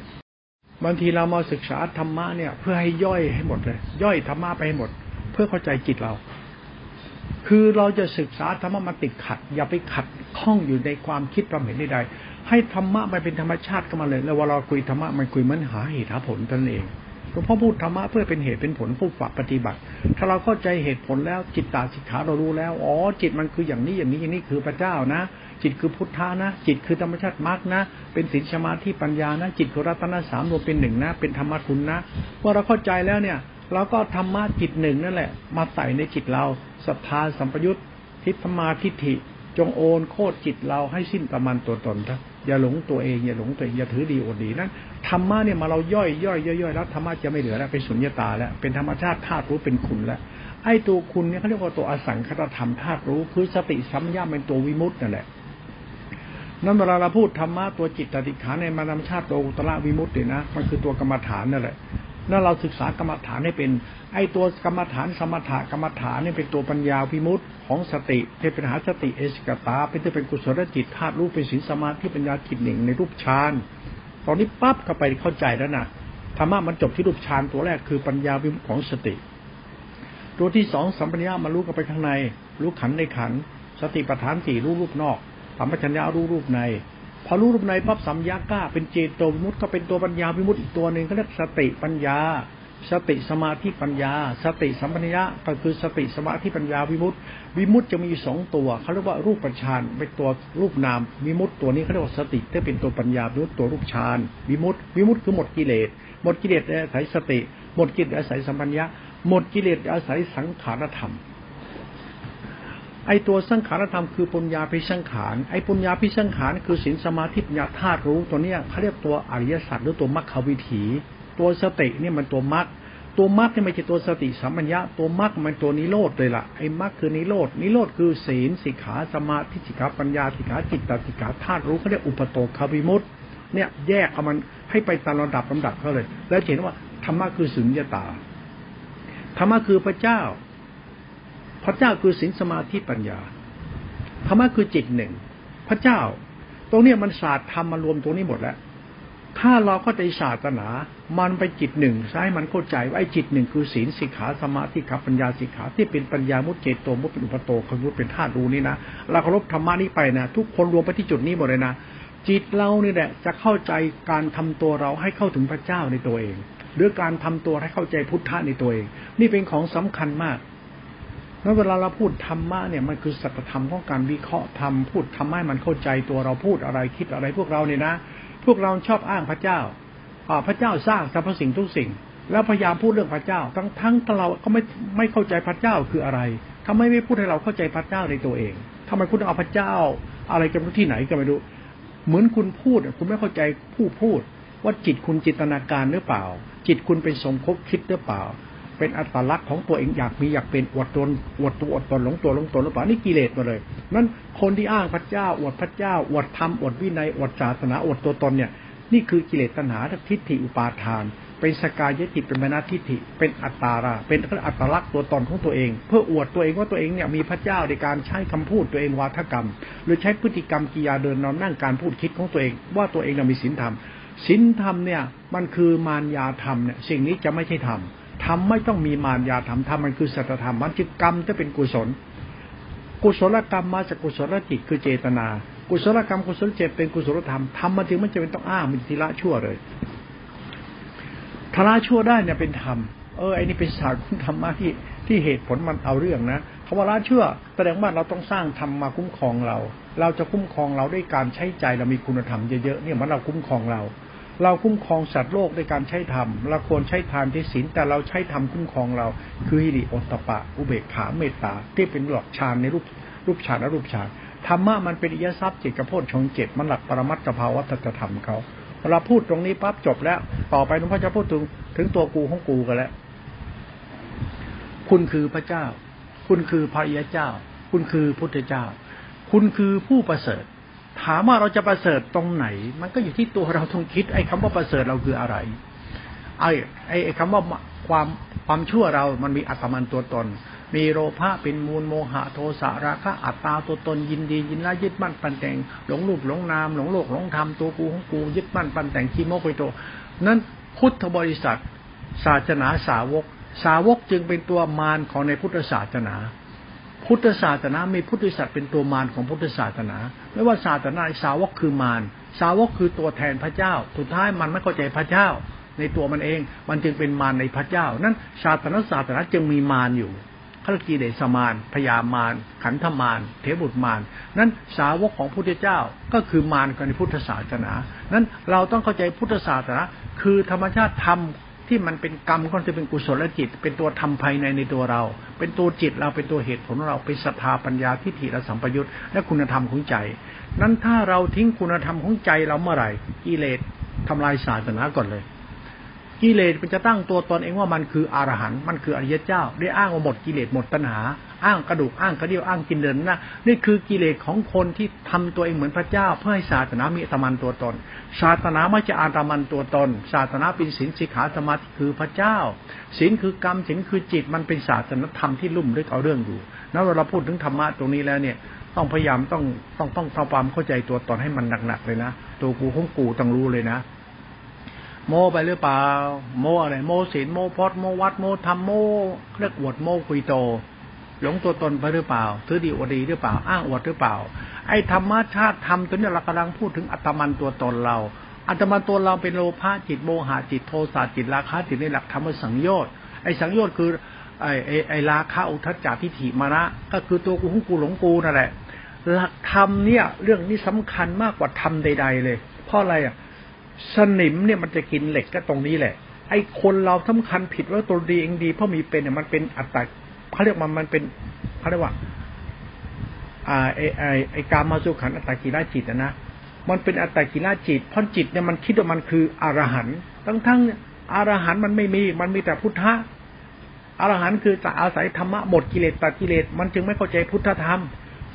บางทีเรามาศึกษาธรรมะเนี่ย เพื่อให้ย่อยให้หมดเลย ย่อยธรรมะไปให้หมด เพื่อเข้าใจจิตเรา คือเราจะศึกษาธรรมะมาติดขัด อย่าไปขัดข้องอยู่ในความคิดความเห็นใดๆให้ธรรมะมันเป็นธรรมชาติก็มาเลย แล้วเวลาคุยธรรมะมันคุยมันหาเหตุหาผลตนเอง ลวงพ่อพูดธรรมะเพื่อเป็นเหตุเป็นผลผู้ฝักปฏิบัติ ถ้าเราเข้าใจเหตุผลแล้วจิตตาสิกขาเรารู้แล้วอ๋อจิตมันคืออย่างนี้อย่างนี้อย่างนี้คือพระเจ้านะ จิตคือพุทธานะ จิตคือธรรมชาติมรรคนะ เป็นศีลสมาธิปัญญานะ จิตคือรัตนสามรวมเป็นหนึ่งนะ เป็นธรรมะคุณนะเมื่อเราเข้าใจแล้วเนี่ยเราก็ธรรมะจิตหนึ่งนั่นแหละ มาใส่ในจิตเราศรัทธาสัมปยุตทิฏฐมาทิฏฐิ จงโอนโคตรจิตเราให้สิ้นประมาณตัวตนครับ อย่าหลงตัวเองอย่าหลงตัวเองอย่าถือดีอดดีนั้นธรรมะเนี่ยมาเราย่อยย่อยย่อยแล้วธรรมะจะไม่เหลือแล้วเป็นสุญญตาแล้วเป็นธรรมชาติธาตุรู้เป็นคุณแล้วไอ้ตัวคุณเนี่ยเขาเรียกว่าตัวอสังคตธรรมธาตุรู้คือสติสัมยาเป็นตัววิมุตต์นั่นแหละนั้นเวลาเราพูดธรรมะตัวจิตติขาในมานามชาติโตอุตระวิมุตตินะมันคือตัวกรรมฐานนั่นแหละ นั่นเราศึกษากรรมฐานให้เป็น ไอ้ตัวกรรมฐานสมถะกรรมฐานนี่เป็นตัวปัญญาวิมุตของสติที่เป็นหาสติเอสกตา เป็นที่เป็นกุศลจิตธาตุรู้เป็นศีลสมาธิปัญญาจิตหนึ่งในรูปฌานตอนนี้ปั๊บเข้าไปเข้าใจแล้วนะธรรมะมันจบที่รูปฌานตัวแรกคือปัญญาวิมุตของสติ ตัวที่สองสัมปัญญามารู้กันไปข้างใน รู้ขันในขัน สติปัฏฐานสี่รู้รูปนอกสัมปชัญญารู้รูปใน พอรู้รูปในปั๊บสัมยาก้า เป็นเจโตวิมุตต์ก็เป็นตัวปัญญาวิมุตต์อีกตัวหนึ่งเขาเรียกสติปัญญา สติสมาธิปัญญา สติสัมปัญญาก็คือสติสมาธิปัญญาวิมุตต์วิมุตต์จะมีสองตัวเขาเรียกว่ารูปปัญชานเป็นตัวรูปนามวิมุตต์ตัวนี้เขาเรียกว่าสติที่เป็นตัวปัญญาวิมุตต์ตัวรูปฌานวิมุตต์วิมุตต์คือหมดกิเลสหมดกิเลสอาศัยสติ หมดกิเลสอาศัยสัมปัญญาหมดกิเลสอาศัยสังขารธรรม ไอตัวสังขารธรรมคือปุญญาพิสังขาร ไอปุญญาพิสังขารคือศีลสมาธิปัญญาธาตุรู้ตัวเนี้ยเขาเรียกตัวอริยสัจหรือตัวมรรควิถี ตัวสติเนี่ยมันตัวมรรคตัวมรรคเนี่ยไม่ใช่ตัวสติสัมปัญญาตัวมรรคมันตัวนิโรธเลยล่ะไอ้มรรคคือนิโรธนิโรธคือศีลสิกขาสมาธิสิกขาปัญญาสิกขาจิตตสิกขาธาตุรู้เขาเรียกอุปโตคาวิมุตเนี่ยแยกเอามันให้ไปตามระดับลำดับเขาเลย แล้วเห็นว่าธรรมะคือสุญญตาธรรมะคือพระเจ้า ระเจ้าคือศีลสมาธิปัญญาธรรมะคือจิตหนึ่ง พระเจ้า ตรงนี้มันศาสตร์ทำมมารวมตรงนี้หมดแล้ว ถ้าเราเข้าใจศาสตร์นา มันไปจิตหนึ่งใช้มันเข้าใจว่าไอ้จิตหนึ่งคือศีลสิกขาสมาธิขับปัญญาสิกขาที่เป็นปัญญามุตเจโตมุตเป็นอุปโตคมุตเป็นธาตุรู้นี่นะเราเคารพธรรมะนี้ไปนะทุกคนรวมไปที่จุดนี้หมดเลยนะจิตเรานี่แหละจะเข้าใจการทำตัวเราให้เข้าถึงพระเจ้าในตัวเอง หรือการทำตัวให้เข้าใจพุทธะในตัวเอง นี่เป็นของสำคัญมาก เมื่อเวลาเราพูดธรรมะเนี่ยมันคือสัจธรรมของการวิเคราะห์ธรรมพูดธรรมะมันเข้าใจตัวเราพูดอะไรคิดอะไรพวกเราเนี่ยนะ พวกเราชอบอ้างพระเจ้าพระเจ้าสร้างสรรพสิ่งทุกสิ่ง แล้วพยายามพูดเรื่องพระเจ้า ทั้งทั้งเราก็ไม่ไม่เข้าใจพระเจ้าคืออะไรทำไมไม่พูดให้เราเข้าใจพระเจ้าในตัวเองทำไมคุณเอาพระเจ้า อะไรกันที่ไหนก็ไม่รู้ เหมือนคุณพูดคุณไม่เข้าใจผู้พูด ว่าจิตคุณจินตนาการหรือเปล่า จิตคุณเป็นสมคบคิดหรือเปล่า เป็นอัตลักษณ์ของตัวเองอยากมีอยากเป็นอวดตนอวดตัวอวดตนหลงตัวหลงตนหรือเปล่านี่กิเลสมาเลยนั้นคนที่อ้างพระเจ้าอวดพระเจ้าอวดธรรมอวดวินัยอวดศาสนาอวดตัวตนเนี่ย นี่คือกิเลสตัณหาทิฏฐิอุปาทาน เป็นสกายติเป็นมนาทิฏฐิ เป็นอัตตารา เป็นอัตลักษณ์ตัวตนของตัวเอง เพื่ออวดตัวเองว่าตัวเองเนี่ยมีพระเจ้าในการใช้คำพูดตัวเองวาทกรรม หรือใช้พฤติกรรมกิยาเดินนอนนั่งการพูดคิดของตัวเอง ว่าตัวเองเรามีศีลธรรมศีลธรรมเนี่ยมันคือมารยาธรรมเนี่ยสิ่งนี้จะไม่ใช่ธรรม ทำไม่ต้องมีมารยาทำทำมันคือสัจธรรมมันจึงกรรมจะเป็นกุศล กุศลกรรมมาจากกุศลจิตคือเจตนา กุศลกรรมกุศลเจตเป็นกุศลธรรมทำมันจึงไม่จำเป็นต้องอ้างมันทีละชั่วเลยทละชั่วได้เนี่ยเป็นธรรมเออไอ้นี่เป็นศาสตร์ธรรมะที่ที่เหตุผลมันเอาเรื่องนะคำว่าละเชื่อแสดงว่าเราต้องสร้างธรรมมาคุ้มครองเรา เราจะคุ้มครองเราด้วยการใช้ใจเรามีคุณธรรมเยอะๆเนี่ยมันเราคุ้มครองเรา เราคุ้มครองสัตว์โลกด้วยการใช้ธรรมเราควรใช้ทานที่ศีลแต่เราใช้ธรรมคุ้มครองเรา คือฮิริโอตปะ อุเบกขาเมตตา ที่เป็นหลักฌานในรูปรูปฌานและรูปฌานธรรมะมันเป็นอิยทรัพย์จิตกระโพดชงเจ็ดมันหลักปรมัตถภาวะธรรมเขาเราพูดตรงนี้ปั๊บจบแล้ว ต่อไปหลวงพ่อจะพูดถึงถึงตัวกูของกูกันแล้ว คุณคือพระเจ้า คุณคือพระยาเจ้า คุณคือพุทธเจ้า คุณคือผู้ประเสริฐ ถามว่าเราจะประเสริฐตรงไหน มันก็อยู่ที่ตัวเราต้องคิด ไอ้คำว่าประเสริฐเราคืออะไรไอ้ไอ้คำว่าความความชั่วเรามันมีอัตมันตัวตน มีโลภะเป็นมูลโมหะโทสะราคะอัตตาตัวตนยินดี ยินละยึดมั่นปันแต่งหลงรูปหลงนามหลงโลกหลงธรรมตัวกูของกูยึดมั่นปันแต่งขี้โมกไปโต นั้นพุทธบริษัท ศาสนาสาวก สาวกจึงเป็นตัวมารของในพุทธศาสนา พุทธศาสนามีพุทธศาสตร์เป็นตัวมารของพุทธศาสนา ไม่ว่าศาสนาสาวกคือมารสาวกคือตัวแทนพระเจ้า สุดท้ายมันไม่เข้าใจพระเจ้า ในตัวมันเอง มันจึงเป็นมารในพระเจ้า นั้นศาสนาศาสนาจึงมีมารอยู่ขลกีเดสมานพยามารขันธมารเทบุตรมารนั้นสาวกของพุทธเจ้าก็คือมารในพุทธศาสนา นั้นเราต้องเข้าใจพุทธศาสนา คือธรรมชาติธรรม ที่มันเป็นกรรมก็จะเป็นกุศลจิต เป็นตัวทำภายในในตัวเรา เป็นตัวจิตเราเป็นตัวเหตุผลเราเป็นศรัทธาปัญญาทิฏฐิและสัมปยุตและคุณธรรมของใจ นั้นถ้าเราทิ้งคุณธรรมของใจเราเมื่อไหร่กิเลสทำลายศาสนาก่อนเลย กิเลสมันจะตั้งตัวตนเองว่ามันคืออรหันต์มันคืออริยเจ้า ได้อ้างว่าหมดกิเลสหมดตัณหา อ้างกระดูกอ้างกระเดี่ยวอ้างกินเดินนะนี่คือกิเลสของคนที่ทำตัวเองเหมือนพระเจ้า เพื่อให้ศาสนามีตมันตัวตน ศาสนาไม่จะอาตมันตัวตน ศาสนาเป็นศีลสิกขาสมาธิคือพระเจ้าศีลคือกรรมศีลคือจิตมันเป็นศาสนธรรมที่ลุ่มลึกเอาเรื่องอยู่นั้นเราพูดถึงธรรมะตรงนี้แล้วเนี่ยต้องพยายามต้องต้องต้องทำความเข้าใจตัวตนให้มันหนักๆเลยนะตัวกูของกูต้องรู้เลยนะ โมไปหรือเปล่า โมอะไร โมศีลโมพจโมวัดโมธรรมโมเรียกอวดโมคุยโต หลงตัวตนไปหรือเปล่าถือดีอวดดีหรือเปล่า อ้างอวดหรือเปล่า ไอ้ธรรมชาติธรรมตัวนี้เรากำลังพูดถึงอัตมันตัวตนเรา อัตมันตัวเราเป็นโลภะจิตโมหะจิตโทสะจิตราคะจิตในหลักธรรมสังโยชน์ไอ้สังโยชน์คือไอ้ไอ้ไอ้ราคะอุทจารทิฏฐิมานะก็คือตัวกูของกูหลงกูนั่นแหละ หลักธรรมเนี่ย เรื่องนี้สำคัญมากกว่าธรรมใด ๆ เลย เพราะอะไรอะ สนิมเนี่ยมันจะกินเหล็กก็ตรงนี้แหละ ไอ้คนเราสำคัญผิดว่าตัวดีเองดีเพราะมีเป็นเนี่ยมันเป็นอัตตาเขาเรียกมันมันเป็นเขาเรียกว่าอ่าไอไอไอการมาสุขันอัตตากิราจิตนะมันเป็นอัตตากิราจิตเพราะจิตเนี่ยมันคิดว่ามันคืออรหันต์ทั้งทั้งอรหันต์มันไม่มีมันมีแต่พุทธะอรหันต์คือจะอาศัยธรรมะหมดกิเลสตัดกิเลสมันจึงไม่เข้าใจพุทธธรรม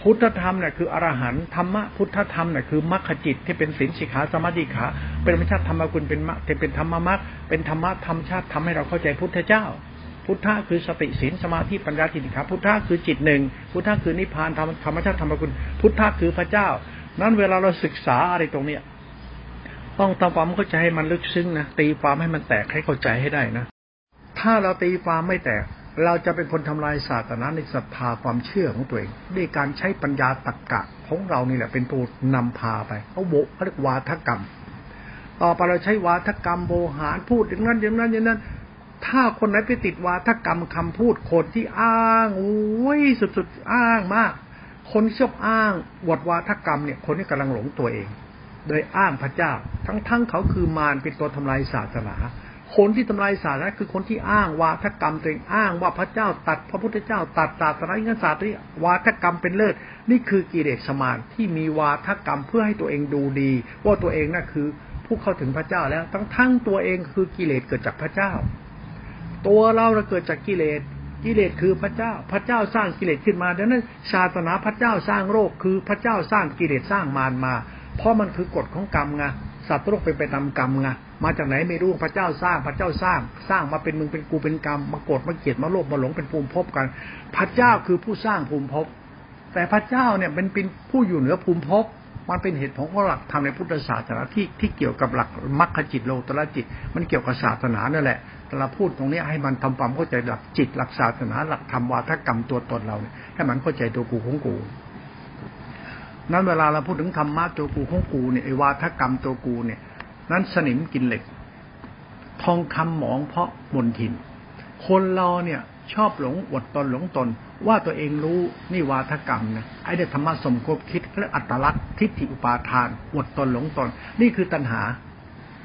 พุทธธรรมเนี่ยคืออรหันต์ธรรมะพุทธธรรมเนี่ยคือมรรคจิตที่เป็นศีลสิกขาสมาธิขา เป็นธรรมชาติธรรมกุลเป็นมรรคเป็นธรรมมรรคเป็นธรรมะธรรมชาติทำให้เราเข้าใจพุทธเจ้า พุทธะคือสติศีลสมาธิปัญญาจิตขาพุทธะคือจิตหนึ่งพุทธะคือนิพพานธรรมธรรมชาติธรรมกุลพุทธะคือพระเจ้า นั้นเวลาเราศึกษาอะไรตรงเนี้ยต้องทำความเข้าใจให้มันลึกซึ้งนะตีความให้มันแตกให้เข้าใจให้ได้นะถ้าเราตีความไม่แตก เราจะเป็นคนทำลายศาสนาในศรัทธาความเชื่อของตัวเอง ด้วยการใช้ปัญญาตรรกกะของเรานี่แหละเป็นตัวนำพาไปเขาโบเขาเรียกวาทกรรม ต่อไปเราใช้วาทกรรมโบหารพูดอย่างนั้นอย่างนั้นอย่างนั้น ถ้าคนไหนไปติดวาทกรรมคำพูดคนที่อ้างโอ้ยสุดๆอ้างมาก คนชอบอ้างวดวาทกรรมเนี่ย คนนี้กำลังหลงตัวเอง โดยอ้างพระเจ้า ทั้งๆเขาคือมารเป็นตัวทำลายศาสนา คนที่ทำลายศาสนาคือคนที่อ้างวาทกรรมตัวเองอ้างว่าพระเจ้าตัดพระพุทธเจ้าตัดศาสนาอินศาสตร์วาทกรรมเป็นเลิศ นี่คือกิเลสมานที่มีวาทกรรมเพื่อให้ตัวเองดูดี ว่าตัวเองน่ะคือผู้เข้าถึงพระเจ้าแล้วทั้งทั้งตัวเองคือกิเลสเกิดจากพระเจ้า ตัวเราเราเกิดจากกิเลสกิเลสคือพระเจ้า พระเจ้าสร้างกิเลสขึ้นมาดังนั้นศาสนาพระเจ้าสร้างโรคคือพระเจ้าสร้างกิเลสสร้างมารมา เพราะมันคือกฎของกรรมไงสัตว์โลกเป็นไปตามกรรมไง มาจากไหนไม่รู้พระเจ้าสร้างพระเจ้าสร้าง สร้างมาเป็นมึงเป็นกูเป็นกรรมมากดมาเกลียดมาโลภมาหลงเป็นภูมิภพกัน พระเจ้าคือผู้สร้างภูมิภพ แต่พระเจ้าเนี่ยเป็นเป็นผู้อยู่เหนือภูมิภพมันเป็นเหตุผลของหลักธรรมในพุทธศาสนาที่ที่เกี่ยวกับหลักมรรคจิตโลตระจิต มันเกี่ยวกับศาสนานั่นแหละแต่เราพูดตรงนี้ให้มันทำความเข้าใจหลักจิต หลักศาสนา หลักธรรมวาทกรรมตัวตนเราเนี่ยให้มันเข้าใจตัวกูของกูนั้นเวลาเราพูดถึงธรรมะตัวกูของกูเนี่ยไอ้วาทกรรมตัวกูเนี่ย นั้นสนิมกินเหล็ก ทองคำหมองเพราะมนทิน คนเราเนี่ยชอบหลงอดตนหลงตน ว่าตัวเองรู้นี่วาทกรรมนะไอ้เด็ธรรมะสมคบคิดและอัตลักษณ์ทิฏฐิอุปาทานอดตนหลงตน นี่คือตัณหา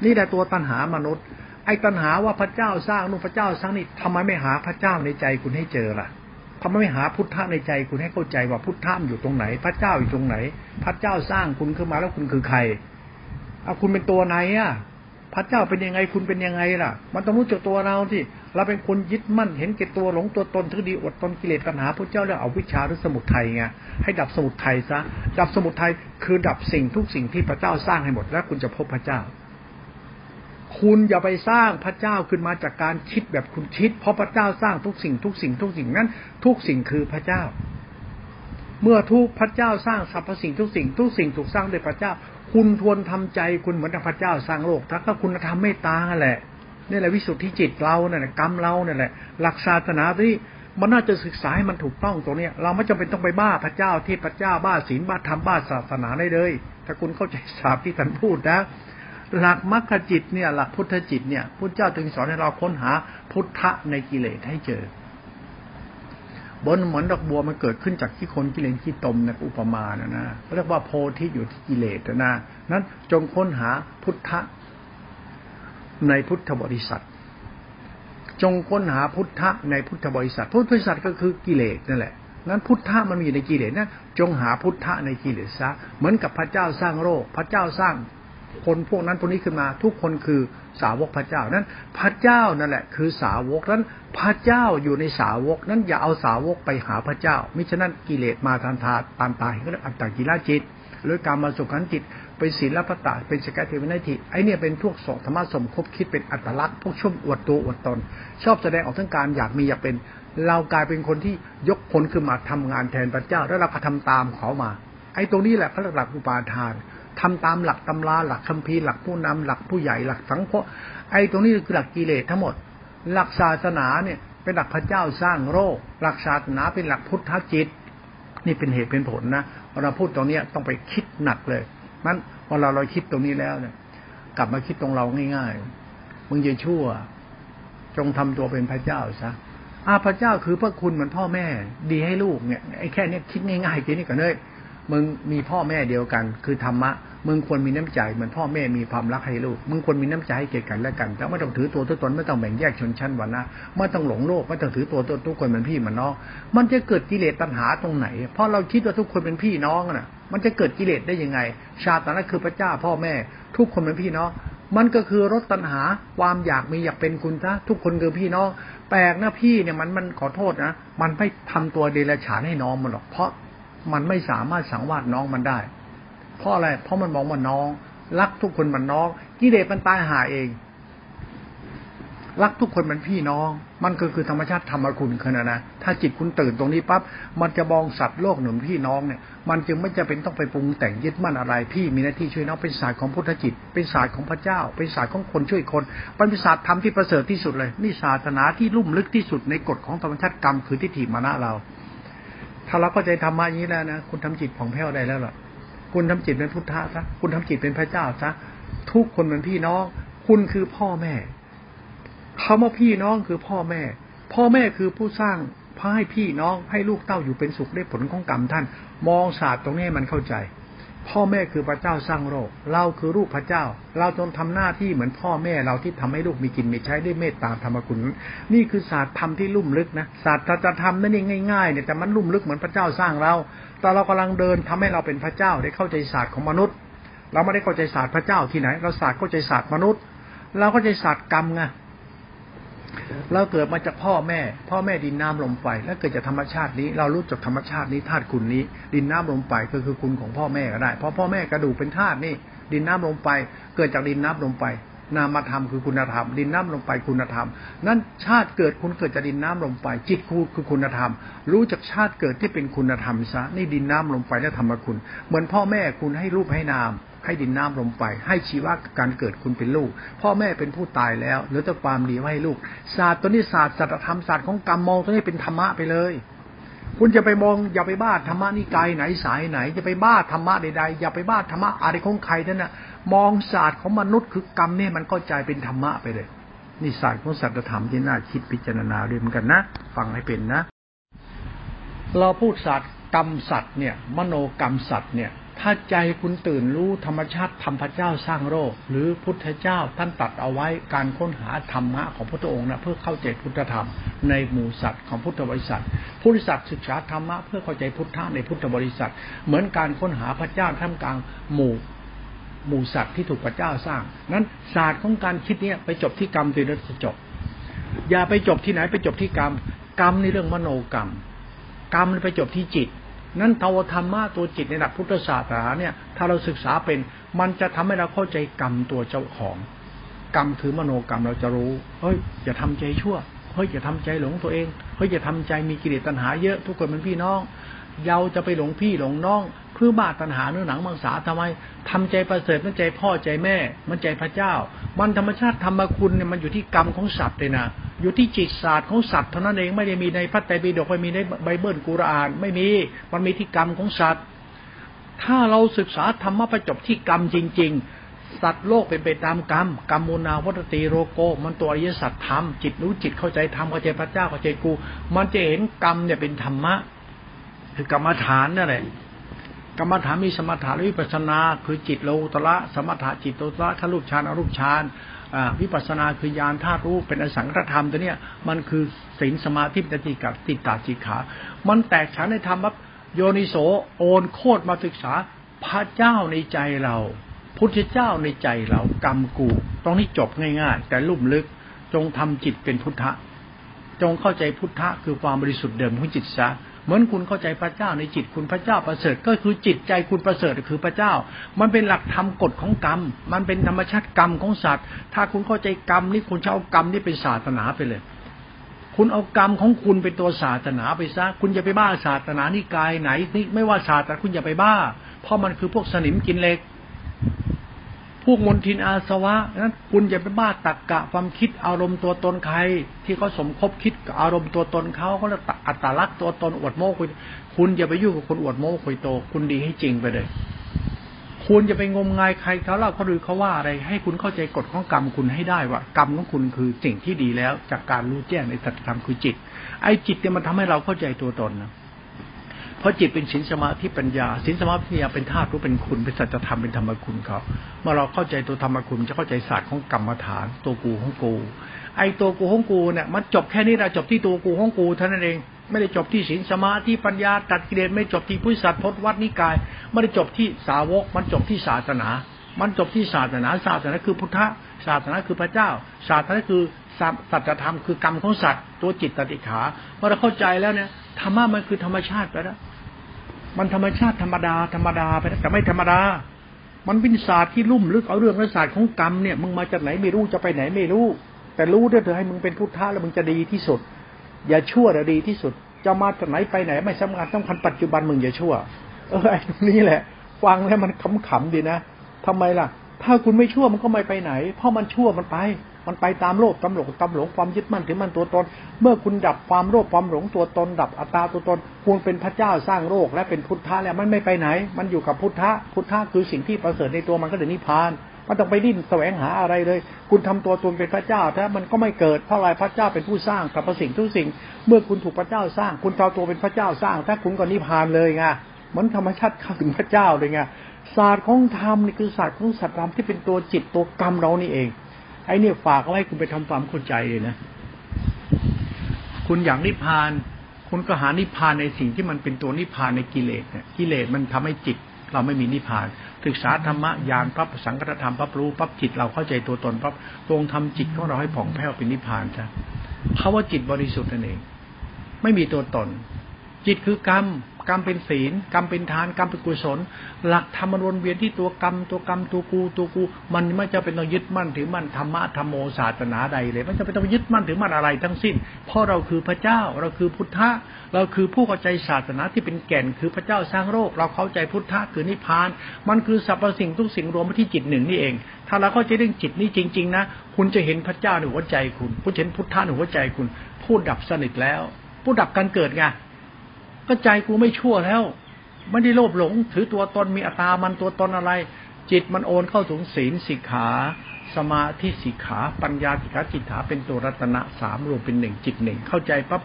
นี่แหละตัวตัณหามนุษย์ ไอ้ตัณหาว่าพระเจ้าสร้างนู่นพระเจ้าสร้างนี่ทำไมไม่หาพระเจ้าในใจคุณให้เจอล่ะทำไมไม่หาพุทธะในใจคุณให้เข้าใจว่าพุทธะอยู่ตรงไหน พระเจ้าอยู่ตรงไหน พระเจ้าสร้างคุณขึ้นมาแล้วคุณคือใคร อาคุณเป็นตัวไหนอะพระเจ้าเป็นยังไงคุณเป็นยังไงล่ะ มันต้องรู้จักตัวเราที่เราเป็นคนยึดมั่นเห็นเก่ตัวหลงตัวตนทุดีอดตนกิเลสตัณหาพระเจ้าเรียกเอาวิชาหรือสมุทัยไงให้ดับสมุทัยซะดับสมุทัยคือดับสิ่งทุกสิ่งที่พระเจ้าสร้างให้หมดแล้วคุณจะพบพระเจ้า คุณอย่าไปสร้างพระเจ้าขึ้นมาจากการคิดแบบคุณคิด เพราะพระเจ้าสร้างทุกสิ่งทุกสิ่งทุกสิ่งนั้น ทุกสิ่งคือพระเจ้า เมื่อทุกพระเจ้าสร้างสรรพสิ่งทุกสิ่งทุกสิ่งถูกสร้างโดยพระเจ้า คุณทวนทำใจคุณเหมือนพระเจ้าสร้างโลกถ้าก็คุณธรรมไม่ตางแหละนี่แหละวิสุทธิจิตเราเนี่ยกรรมเราเนี่ยแหละหลักศาสนาที่มันน่าจะศึกษาให้มันถูกต้องตรงนี้เราไม่จำเป็นต้องไปบ้าพระเจ้าที่พระเจ้าบ้าศีลบ้าธรรมบ้าศาสนาได้เลย ถ้าคุณเข้าใจศาสตร์ที่ท่านพูดนะหลักมรรคจิตเนี่ย หลักพุทธจิตเนี่ยพุทธเจ้าจึงสอนให้เราค้นหาพุทธะในกิเลสให้เจอ บนเหมือนดอกบัวมันเกิดขึ้นจากที่คนกิเลสที่ตมในอุปมานะนะเรียกว่าโพธิอยู่ที่กิเลสนะนั้นจงค้นหาพุทธะในพุทธบริษัท จงค้นหาพุทธะในพุทธบริษัท พุทธบริษัทก็คือกิเลสนั่นแหละนั้นพุทธะมันมีในกิเลสนะจงหาพุทธะในกิเลสซะเหมือนกับพระเจ้าสร้างโลกพระเจ้าสร้าง คนพวกนั้นพวกนี้ขึ้นมา ทุกคนคือสาวกพระเจ้านั้น พระเจ้านั่นแหละ คือสาวกนั้น พระเจ้าอยู่ในสาวกนั้นอย่าเอาสาวกไปหาพระเจ้า มิฉะนั้นกิเลสมาทานทาตามตายก็เรียกอัตตกิลาจิต หรือการมาสุขันจิตเป็นศีลพตาเป็นสกัดเทวนาทิไอเนี่ยเป็นพวกสองธรรมะสมคบคิดเป็นอัตลักษณ์พวกช่วงอวดตัวอวดตน ชอบแสดงออกทั้งการอยากมีอยากเป็น เรากลายเป็นคนที่ยกผลขึ้นมาทำงานแทนพระเจ้า แล้วเราก็ทำตามเขามา ไอ้ตรงนี้แหละเขาหลักอุปาทาน ทำตามหลักตำราหลักคัมภีร์หลักผู้นำหลักผู้ใหญ่หลักสังฆไอ้ตรงนี้คือหลักกิเลสทั้งหมด หลักศาสนาเนี่ย เป็นหลักพระเจ้าสร้างโลกหลักศาสนาเป็นหลักพุทธจิต นี่เป็นเหตุเป็นผลนะเราพูดตรงนี้ต้องไปคิดหนักเลยนั้นพอเราเราคิดตรงนี้แล้วเนี่ย กลับมาคิดตรงเราง่ายๆมึงจะชั่ว จงทำตัวเป็นพระเจ้าซะอาพระเจ้าคือพระคุณเหมือนพ่อแม่ ดีให้ลูกเนี่ยไอ้แค่นี้คิดง่ายๆแค่นี้ก่อนเลยมึงมีพ่อแม่เดียวกัน คือธรรมะ มึงควรมีน้ำใจเหมือนพ่อแม่มีความรักให้ลูก มึงควรมีน้ำใจให้เกียรติกันและกันแต่ไม่ต้องถือตัวตัวตนไม่ต้องแบ่งแยกชนชั้นวรรณะไม่ต้องหลงโลกไม่ต้องถือตัวตัวทุกคนเป็นพี่เหมือนน้อง มันจะเกิดกิเลสตัณหาตรงไหน เพราะเราคิดว่าทุกคนเป็นพี่น้องน่ะ มันจะเกิดกิเลสได้ยังไง ชาตินั้นคือพระเจ้าพ่อแม่ ทุกคนเป็นพี่น้องมันก็คือรถตัณหาความอยากมีอยากเป็นคุณซะทุกคนคือพี่น้องแปลกนะพี่เนี่ยมันมันขอโทษนะ มันไม่ทำตัวเดรัจฉานให้น้องมันหรอกเพราะมันไม่สามารถสังวาสน้องมันได้ เพราะอะไร เพราะมันมองว่าน้อง รักทุกคนมันน้องกิเลสมันตายหาเอง รักทุกคนมันพี่น้อง มันก็คือธรรมชาติธรรมคุณขนาดนะถ้าจิตคุณตื่นตรงนี้ปั๊บมันจะมองสัตว์โลกหนุนพี่น้องเนี่ย มันจึงไม่จะเป็นต้องไปปรุงแต่งยึดมั่นอะไร พี่มีหน้าที่ช่วยน้องเป็นศาสตร์ของพุทธจิต เป็นศาสตร์ของพระเจ้า เป็นศาสตร์ของคนช่วยคนเป็นศาสตร์ธรรมที่ประเสริฐที่สุดเลย นี่ศาสนาที่ลุ่มลึกที่สุดในกฎของธรรมชาติกรรมคือทิฏฐิมานะเราถ้าเราเข้าใจธรรมะอย่างนี้แล้วนะคุณทำจิตผ่องแผ้วได้แล้วล่ะ คุณทำจิตเป็นพุทธะซะคุณทำจิตเป็นพระเจ้าซะทุกคนเป็นพี่น้อง คุณคือพ่อแม่คาว่าพี่น้องคือพ่อแม่ พ่อแม่คือผู้สร้างพาให้พี่น้องให้ลูกเต้าอยู่เป็นสุขได้ผลของกรรมท่าน มองศาสตร์ตรงนี้มันเข้าใจ พ่อแม่คือพระเจ้าสร้างโลก เราคือลูกพระเจ้า เราจงทำหน้าที่เหมือนพ่อแม่เราที่ทำให้ลูกมีกินมีใช้ได้เมตตาธรรมคุณ นี่คือศาสตร์ธรรมที่ลุ่มลึกนะศาสตร์จะทำนั่นเองง่ายๆเนี่ยแต่มันลุ่มลึกเหมือนพระเจ้าสร้างเรา แต่เรากำลังเดินทำให้เราเป็นพระเจ้าได้เข้าใจศาสตร์ของมนุษย์ เราไม่ได้เข้าใจศาสตร์พระเจ้าที่ไหน เราศาสตร์เข้าใจศาสตร์มนุษย์ เราเข้าใจศาสตร์กรรมไง เราเกิดมาจากพ่อแม่ พ่อแม่ดินน้ำลมไฟแล้วเกิดจากธรรมชาตินี้ เรารู้จักธรรมชาตินี้ธาตุคุณนี้ ดินน้ำลมไฟก็คือคุณของพ่อแม่ก็ได้เพราะพ่อแม่กระดูกเป็นธาตุนี่ ดินน้ำลมไฟเกิดจากดินน้ำลมไฟนามธรรมคือคุณธรรม ดินน้ำลมไปคุณธรรม นั้นชาติเกิดคุณเกิดจากดินน้ำลมไปจิตคูคือคุณธรรม รู้จักชาติเกิดที่เป็นคุณธรรมซะนี่ดินน้ำลมไฟและธรรมคุณ เหมือนพ่อแม่คุณให้รูปให้นาม ให้ดินน้ำลมไปให้ชีวะการเกิดคุณเป็นลูก พ่อแม่เป็นผู้ตายแล้วเหลือแต่ความดีไว้ให้ลูก ศาสตร์ตัวนี้ศาสตร์สัจธรรมศาสตร์ของกรรมมองตัวนี้เป็นธรรมะไปเลย คุณจะไปมองอย่าไปบ้าธรรมะนิกายไหนสายไหนจะไปบ้าธรรมะใดๆอย่าไปบ้าธรรมะอะไรของใครนั่นนะมองศาสตร์ของมนุษย์คือกรรมเนี่ยมันเข้าใจเป็นธรรมะไปเลยนี่ศาสตร์ของสัจธรรมที่น่าคิดพิจารณาด้วยเหมือนกันนะฟังให้เป็นนะ เราพูดศาสตร์กรรมสัตว์เนี่ย มโนกรรมสัตว์เนี่ย ถ้าใจคุณตื่นรู้ธรรมชาติธรรมพระเจ้าสร้างโลกหรือพุทธเจ้าท่านตัดเอาไว้การค้นหาธรรมะของพระองค์นะเพื่อเข้าใจพุทธธรรมในหมู่สัตว์ของพุทธบริษัทพุทธสัตว์ศึกษาธรรมะเพื่อเข้าใจพุทธะในพุทธบริษัท เหมือนการค้นหาพระเจ้าท่ามกลางหมู่หมู่สัตว์ที่ถูกพระเจ้าสร้างนั้นศาสตร์ของการคิดเนี้ยไปจบที่กรรมตีนจะจบ อย่าไปจบที่ไหนไปจบที่กรรม กรรมในเรื่องมโนกรรม กรรมไปจบที่จิต นั้นเทวธรรมะตัวจิตในหลักพุทธศาสนาเนี่ย ถ้าเราศึกษาเป็น มันจะทำให้เราเข้าใจกรรมตัวเจ้าของ กรรมคือมโนกรรมเราจะรู้ เฮ้ยอย่าทำใจชั่ว เฮ้ยอย่าทำใจหลงตัวเอง เฮ้ยอย่าทำใจมีกิเลสตัณหาเยอะ ทุกคนเป็นพี่น้องเยาจะไปหลงพี่หลงน้องเพื่อบาตัณหาเนื้อหนังมังสาทำไมทำใจประเสริฐนั่นใจพ่อใจแม่ มันใจพระเจ้า มันธรรมชาติธรรมคุณเนี่ยมันอยู่ที่กรรมของสัตว์เลยนะ อยู่ที่จิตศาสตร์ของสัตว์เท่านั้นเองไม่ได้มีในพระไตรปิฎกไม่มีในไบเบิลกุรอาน ไม่มีมันมีที่กรรมของสัตว์ ถ้าเราศึกษาธรรมะไปจบที่กรรมจริง ๆ สัตว์โลกเป็นไปตามกรรมกรรมมูนาวัตติโรโก มันตัวอริยสัจธรรมจิตรู้จิตเข้าใจธรรมเข้าใจพระเจ้าเข้าใจกู มันจะเห็นกรรมเนี่ยเป็นธรรมะคือกรรมฐานนั่นแหละกรรมฐานมีสมถะและวิปัสนา คือจิตโลตระสมถะจิตโลตระทรูปฌานอรูปฌาน วิปัสสนาคือญาณธาตุรู้เป็นอสังขธรรมตัวเนี้ยมันคือศีลสมาธิปฏิกับติตาจิขา มันแตกฉานในธรรมว่าโยนิโสโอนโคตรมาศึกษาพระเจ้าในใจเรา พุทธเจ้าในใจเรากรรมกูตรงนี้จบง่ายๆ แต่ลุ่มลึกจงทำจิตเป็นพุทธะ จงเข้าใจพุทธะคือความบริสุทธิ์เดิมของจิตซะ เหมือนคุณเข้าใจพระเจ้าในจิตคุณพระเจ้าประเสริฐก็คือจิตใจคุณประเสริฐคือพระเจ้า มันเป็นหลักธรรมกฎของกรรม มันเป็นธรรมชาติกรรมของสัตว์ ถ้าคุณเข้าใจกรรมนี่คุณจะเอากรรมนี่เป็นศาสนาไปเลย คุณเอากรรมของคุณเป็นตัวศาสนาไปซะคุณอย่าไปบ้าศาสนานิกายไหนนี่ไม่ว่าศาสนาคุณอย่าไปบ้า เพราะมันคือพวกสนิมกินเหล็ก วกมนทินอาสวะนั้นคุณอย่าไปบ้าตักกะความคิดอารมณ์ตัวตนใคร ที่เขาสมคบคิดกับอารมณ์ตัวตนเขาเขาจะอัตลักษณ์ตัวตนอวดโม้คุยคุณอย่าไปยุ่งกับคนอวดโม้คุยโต คุณดีให้จริงไปเลย คุณจะไปงมงายใครเขาเล่าเขาดูเขาว่าอะไร ให้คุณเข้าใจกฎของกรรมคุณให้ได้ว่ากรรมของคุณคือสิ่งที่ดีแล้ว จากการรู้แจ้งในสัจธรรมคือจิต ไอ้จิตเนี่ยมันทำให้เราเข้าใจตัวตนนะ เพราะจิตเป็นสินสมาธิปัญญาสินสมาธิปัญญาเป็นธาตุรู้เป็นคุณ เป็นสัจธรรมเป็นธรรมคุณเขาเมื่อเราเข้าใจตัวธรรมคุณจะเข้าใจศาสตร์ของกรรมฐาน ตัวกูของกู ไอ้ตัวกูของกูเนี่ยมันจบแค่นี้เราจบที่ตัวกูของกูเท่านั้นเอง ไม่ได้จบที่สินสมาธิปัญญาตัดกิเลสไม่จบที่พุทธศาสตร์พจนวัดนิกาย ไม่ได้จบที่สาวก มันจบที่ศาสนา มันจบที่ศาสนาศาสนาคือพุทธศาสนาคือพระเจ้า ศาสนาคือสัจธรรมคือกรรมของสัตว์ตัวจิตตติขาเมื่อเราเข้าใจแล้วเนี่ยธรรมะมันคือธรรมชาติไปแล้ว มันธรรมชาติธรรมดาธรรมดาไปนะแต่ไม่ธรรมดา มันเป็นศาสตร์ที่ลุ่มลึกเอาเรื่องศาสตร์ของกรรมเนี่ยมึงมาจากไหนไม่รู้จะไปไหนไม่รู้ แต่รู้ด้เถอะให้มึงเป็นพุทธะแล้วมึงจะดีที่สุด อย่าชั่วแต่ดีที่สุด จะมาจากไหนไปไหน ไม่สำคัญต้องคันปัจจุบันมึงอย่าชั่ว เออไอ้ตรงนี้แหละ ฟังแล้วมันขำๆดีนะทำไมล่ะ ถ้าคุณไม่ชั่วมันก็ไม่ไปไหน เพราะมันชั่วมันไป มันไปตามโลภตามหลงตามหลงความยึดมั่นถือมั่นตัวตน เมื่อคุณดับความโลภความหลงตัวตน ดับอัตตาตัวตนคุณเป็นพระเจ้าสร้างโลกและเป็นพุทธะแล้วมันไม่ไปไหน มันอยู่กับพุทธะพุทธะคือสิ่งที่ประเสริฐในตัวมันก็เดี๋ยวนิพพานมันต้องไปดิ้นแสวงหาอะไรเลย คุณทำตัวตนเป็นพระเจ้าถ้ามันก็ไม่เกิดเพราะอะไรพระเจ้าเป็นผู้สร้างสรรพสิ่งทุกสิ่ง เมื่อคุณถูกพระเจ้าสร้าง คุณทำตัวเป็นพระเจ้าสร้าง ถ้าคุณก็นิพพานเลยไงมือนธรรมชาติเข้าถึงพระเจ้าเลยไงศาสตร์ของธรรมนี่คือศาสตร์ของสัตว์ธรรมที่เป็นตัวจิตตัวกรรมเรานี่เอง ไอ้เนี่ยฝากเอาไว้คุณไปทำความเข้าใจเลยนะ คุณอยากนิพพาน คุณก็หานิพพานในสิ่งที่มันเป็นตัวนิพพานในกิเลสเนี่ยกิเลสมันทำให้จิต เราไม่มีนิพพาน ศึกษาธรรมะญาณปั๊บสังกัตธรรมปั๊บรู้ปั๊บจิตเราเข้าใจตัวตนปั๊บตรงทำจิตของเราให้ผ่องแผ้วเป็นนิพพานจ้ะเขาว่าจิตบริสุทธิ์นั่นเอง ไม่มีตัวตน จิตคือกรรม กรรมเป็นศีล กรรมเป็นทานกรรมเป็นกุศล หลักธรรมมันวนเวียนที่ตัวกรรมตัวกรรมตัวกูตัวกู มันไม่จะเป็นต้องยึดมั่นถือมั่นธรรมะธรรมโมศาสนาใดเลย มันจะเป็นต้องยึดมั่นถือมั่นอะไรทั้งสิ้น เพราะเราคือพระเจ้าเราคือพุทธะเราคือผู้เข้าใจศาสนาที่เป็นแก่นคือพระเจ้าสร้างโลกเราเข้าใจพุทธะคือนิพพาน มันคือสรรพสิ่งทุกสิ่งรวมมาที่จิตหนึ่งนี่เอง ถ้าเราเข้าใจเรื่องจิตนี้จริง ๆ นะ คุณจะเห็นพระเจ้าในหัวใจคุณผู้เห็นพุทธะในหัวใจคุณ ผู้ดับสนิทแล้ว ผู้ดับการเกิดไง ก็ใจกูไม่ชั่วแล้ว ไม่ได้โลภหลง ถือตัวตนมีอัตามันตัวตนอะไร จิตมันโอนเข้าถึงศีลสิกขา สมาธิสิกขาปัญญาสิกขาจิตถาเป็นตัวรัตนะสามรวมเป็นหนึ่งจิตหนึ่งเข้าใจปั๊บ